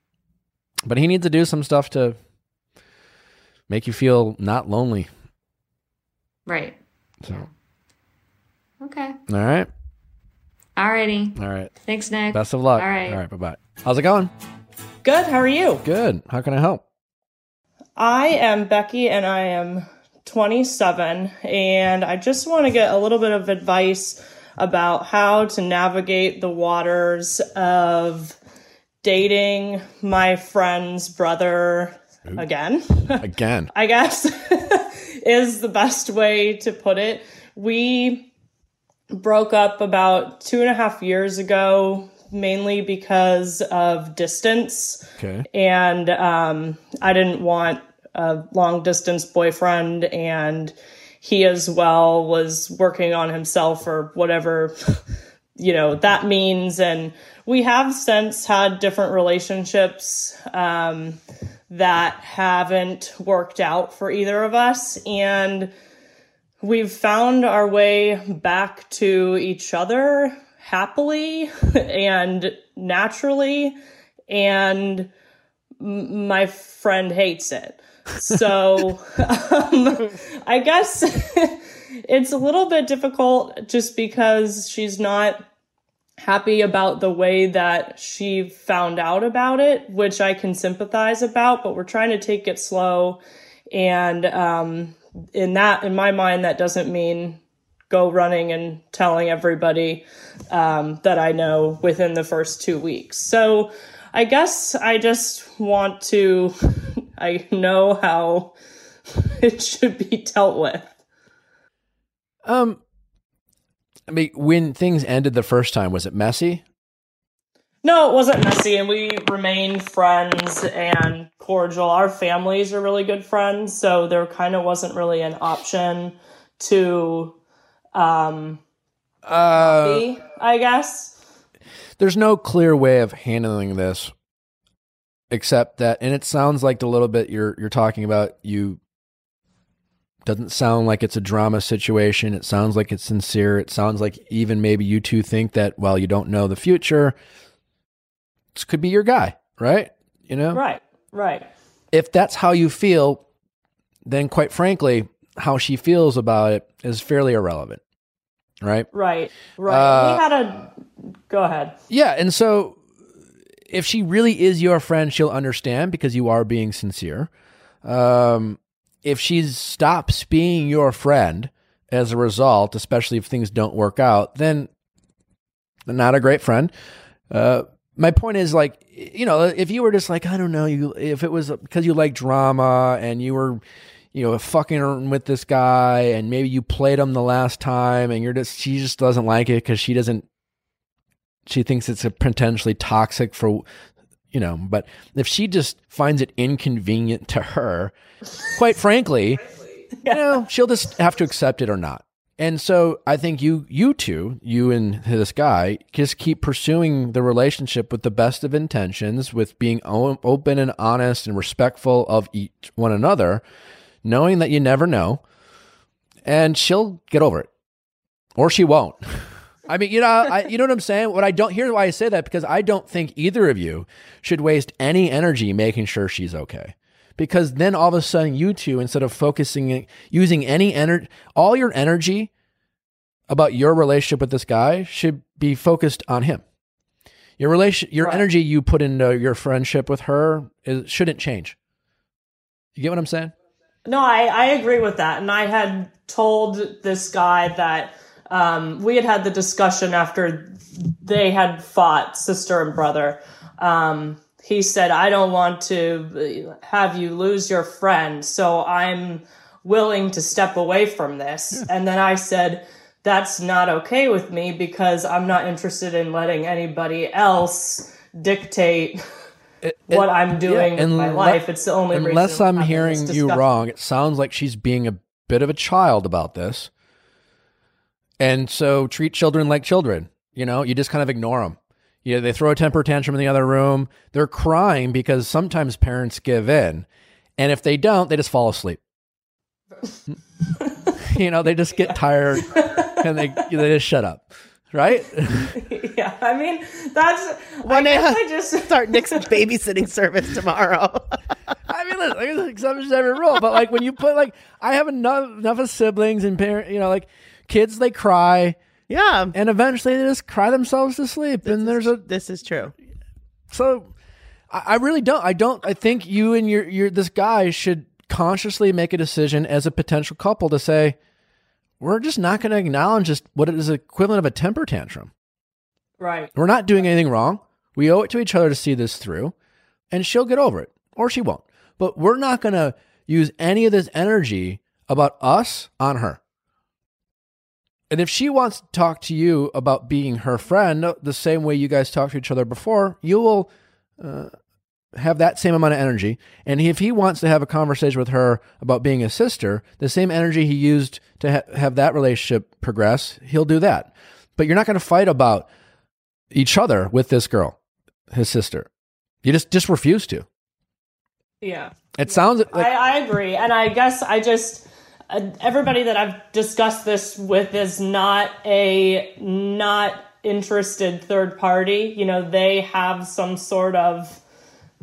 but he needs to do some stuff to make you feel not lonely. Right. So, Okay. all right, Alrighty. all right. Thanks, Nick. Best of luck. All right. all right. Bye bye. How's it going? Good. How are you? Good. How can I help? I am Becky and I am 27 and I just want to get a little bit of advice about how to navigate the waters of dating my friend's brother again. Again. I guess is the best way to put it. We broke up about two and a half years ago, mainly because of distance Okay. and um, I didn't want a long distance boyfriend, and he as well was working on himself or whatever you know that means. And we have since had different relationships um, that haven't worked out for either of us, and we've found our way back to each other happily and naturally. And my friend hates it so um, i guess it's a little bit difficult just because she's not happy about the way that she found out about it which i can sympathize about but we're trying to take it slow. And um, in that in my mind that doesn't mean go running and telling everybody um, that i know within the first two weeks. So i guess i just want to i know how it should be dealt with Um, I mean, when things ended the first time, was it messy? No, it wasn't messy, and we remained friends and cordial. Our families are really good friends, so there kind of wasn't really an option to um, Uh, be, I guess. there's no clear way of handling this except that and it sounds like the little bit you're you're talking about you doesn't sound like it's a drama situation it sounds like it's sincere it sounds like even maybe you two think that while you don't know the future this could be your guy right you know Right, right. if that's how you feel then quite frankly how she feels about it is fairly irrelevant right Right, right. Uh, we had a. Go ahead. Yeah, and so if she really is your friend, she'll understand because you are being sincere. Um, if she stops being your friend as a result, especially if things don't work out, then not a great friend. Uh, my point is like you know if you were just like i don't know you if it was because you like drama and you were you know fucking with this guy and maybe you played him the last time and you're just she just doesn't like it because she doesn't she thinks it's potentially toxic for you know but if she just finds it inconvenient to her quite frankly you know she'll just have to accept it or not and so I think you you two, you and this guy, just keep pursuing the relationship with the best of intentions, with being open and honest and respectful of each one another, knowing that you never know, and she'll get over it, or she won't. I mean, you know, I, you know what I'm saying. What I don't here's why I say that because I don't think either of you should waste any energy making sure she's okay because then all of a sudden you two instead of focusing using any energy all your energy about your relationship with this guy should be focused on him your relation your Right. energy you put into your friendship with her is, shouldn't change you get what i'm saying No, I, I agree with that. And I had told this guy that um, we had had the discussion after they had fought, sister and brother. Um, he said, I don't want to have you lose your friend, so I'm willing to step away from this. And then I said, That's not okay with me because I'm not interested in letting anybody else dictate what I'm doing in my life. It's the only reason unless i'm hearing you wrong it sounds like she's being a bit of a child about this and so treat children like children you know you just kind of ignore them you they throw a temper tantrum in the other room. They're crying because sometimes parents give in and if they don't they just fall asleep. You know they just get tired and they they just shut up right? Yeah, I mean that's One I, day guess I just start Nick's babysitting service tomorrow. I mean, listen, there's exceptions to every rule, but like when you put like, I have enough enough of siblings and parent, you know, like kids, they cry, yeah, and eventually they just cry themselves to sleep. and there's a this is true. so, I, I really don't. I don't. I think you and your your this guy should consciously make a decision as a potential couple to say, we're just not going to acknowledge just what is equivalent of a temper tantrum. right. We're not doing anything wrong. We owe it to each other to see this through, and she'll get over it, or she won't. But we're not going to use any of this energy about us on her. And if she wants to talk to you about being her friend the same way you guys talked to each other before, you will uh, have that same amount of energy. And if he wants to have a conversation with her about being a sister, the same energy he used to ha- have that relationship progress, he'll do that. But you're not going to fight about each other with this girl, his sister. You just just refuse to. Yeah. It sounds like I, I agree. And I guess I just, everybody that I've discussed this with is not a not interested third party. You know, they have some sort of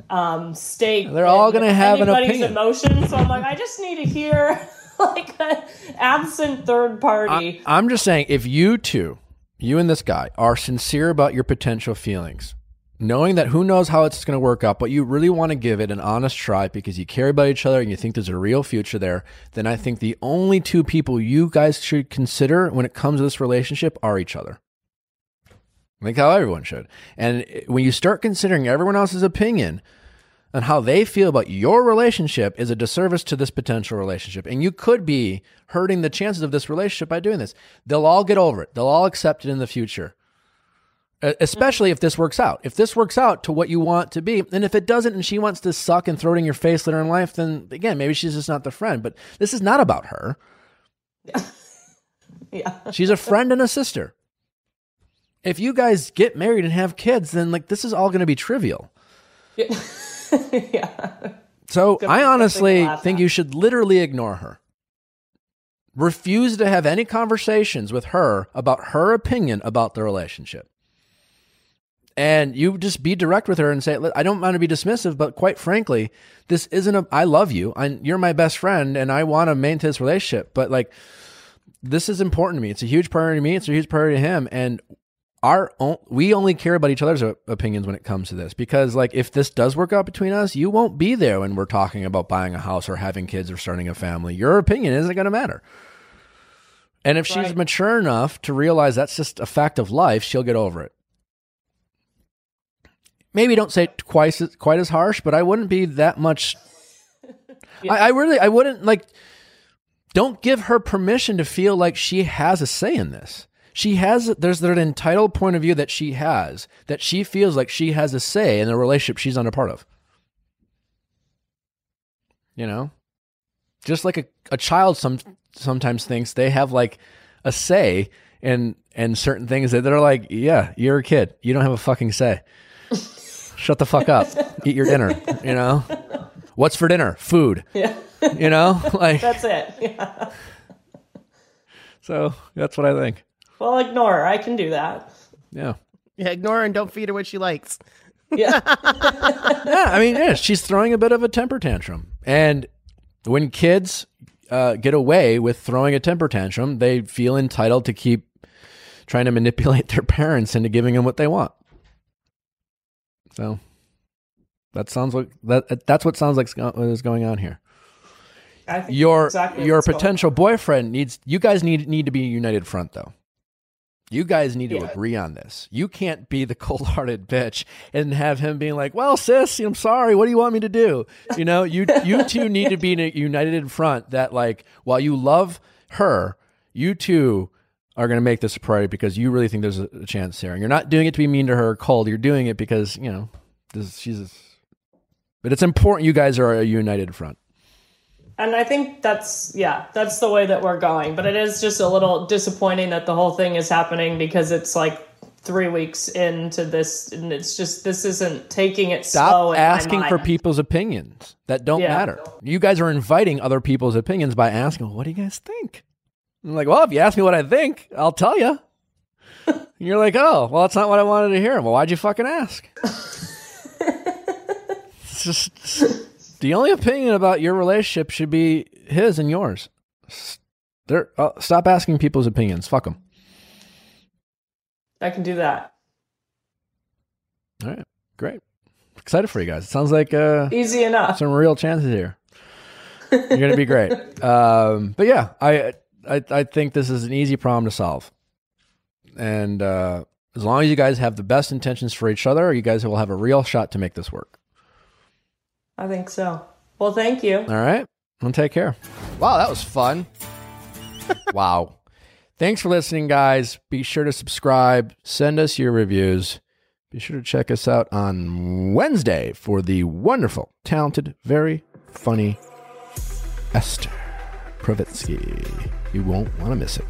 um, stake. They're all gonna have an opinion. emotions. So I'm like, I just need to hear like an absent third party. I, am just saying, if you two, you and this guy, are sincere about your potential feelings, knowing that who knows how it's going to work out, but you really want to give it an honest try because you care about each other and you think there's a real future there, then I think the only two people you guys should consider when it comes to this relationship are each other. Like how everyone should. And when you start considering everyone else's opinion and how they feel about your relationship is a disservice to this potential relationship. And you could be hurting the chances of this relationship by doing this. They'll all get over it. They'll all accept it in the future. Especially if this works out. If this works out to what you want to be, and if it doesn't and she wants to suck and throw it in your face later in life, then again, maybe she's just not the friend. But this is not about her. yeah. yeah. She's a friend and a sister. If you guys get married and have kids, then like this is all going to be trivial. yeah. So Good I honestly think you should literally ignore her. Refuse to have any conversations with her about her opinion about the relationship. And you just be direct with her and say, I don't want to be dismissive, but quite frankly, this isn't a, I love you. I, you're my best friend and I want to maintain this relationship. But like, this is important to me. It's a huge priority to me. It's a huge priority to him. And our own, we only care about each other's opinions when it comes to this because like if this does work out between us you won't be there when we're talking about buying a house or having kids or starting a family your opinion isn't going to matter and if she's mature enough to realize that's just a fact of life she'll get over it maybe don't say it quite as, quite as harsh, but I wouldn't be that much. I, I really, I wouldn't like. Don't give her permission to feel like she has a say in this. She has there's an entitled point of view that she has that she feels like she has a say in the relationship she's not a part of. You know, just like a, a child some sometimes thinks they have like a say in and certain things that they're like, yeah, you're a kid, you don't have a fucking say. Shut the fuck up. Eat your dinner. You know, what's for dinner? Food. Yeah. You know, like That's it. Yeah. so. That's what I think. Well, ignore her. I can do that. Yeah. Yeah, ignore her and don't feed her what she likes. Yeah. yeah, I mean, yeah, she's throwing a bit of a temper tantrum. And when kids uh, get away with throwing a temper tantrum, they feel entitled to keep trying to manipulate their parents into giving them what they want. So that sounds like that. That's what sounds like is going on here. I think Your exactly your going potential boyfriend needs. You guys need need to be a united front though. You guys need to Yeah. agree on this. You can't be the cold-hearted bitch and have him being like, "Well, sis, I'm sorry. What do you want me to do?" You know, you you two need to be in a united in front. That like, while you love her, you two are going to make this a priority because you really think there's a, a chance here, and you're not doing it to be mean to her or cold. You're doing it because you know this, she's. A, but it's important you guys are a united front. And I think that's yeah, that's the way that we're going. But it is just a little disappointing that the whole thing is happening because it's like three weeks into this, and it's just this isn't taking it slow. Stop in asking for people's opinions that don't Yeah. matter. You guys are inviting other people's opinions by asking, "What do you guys think?" I'm like, "Well, if you ask me what I think, I'll tell you." And you're like, "Oh, well, that's not what I wanted to hear." Well, why'd you fucking ask? it's just the only opinion about your relationship should be his and yours. There, uh, stop asking people's opinions. Fuck them. I can do that. All right, great. Excited for you guys. It sounds like uh, Easy enough. some real chances here. You're gonna be great. Um, but yeah, I, I I think this is an easy problem to solve, and uh, as long as you guys have the best intentions for each other, you guys will have a real shot to make this work. I think so. Well, thank you. All right, well, take care. Wow, that was fun. wow. Thanks for listening, guys. Be sure to subscribe. Send us your reviews. Be sure to check us out on Wednesday for the wonderful, talented, very funny Esther Povitsky. You won't want to miss it.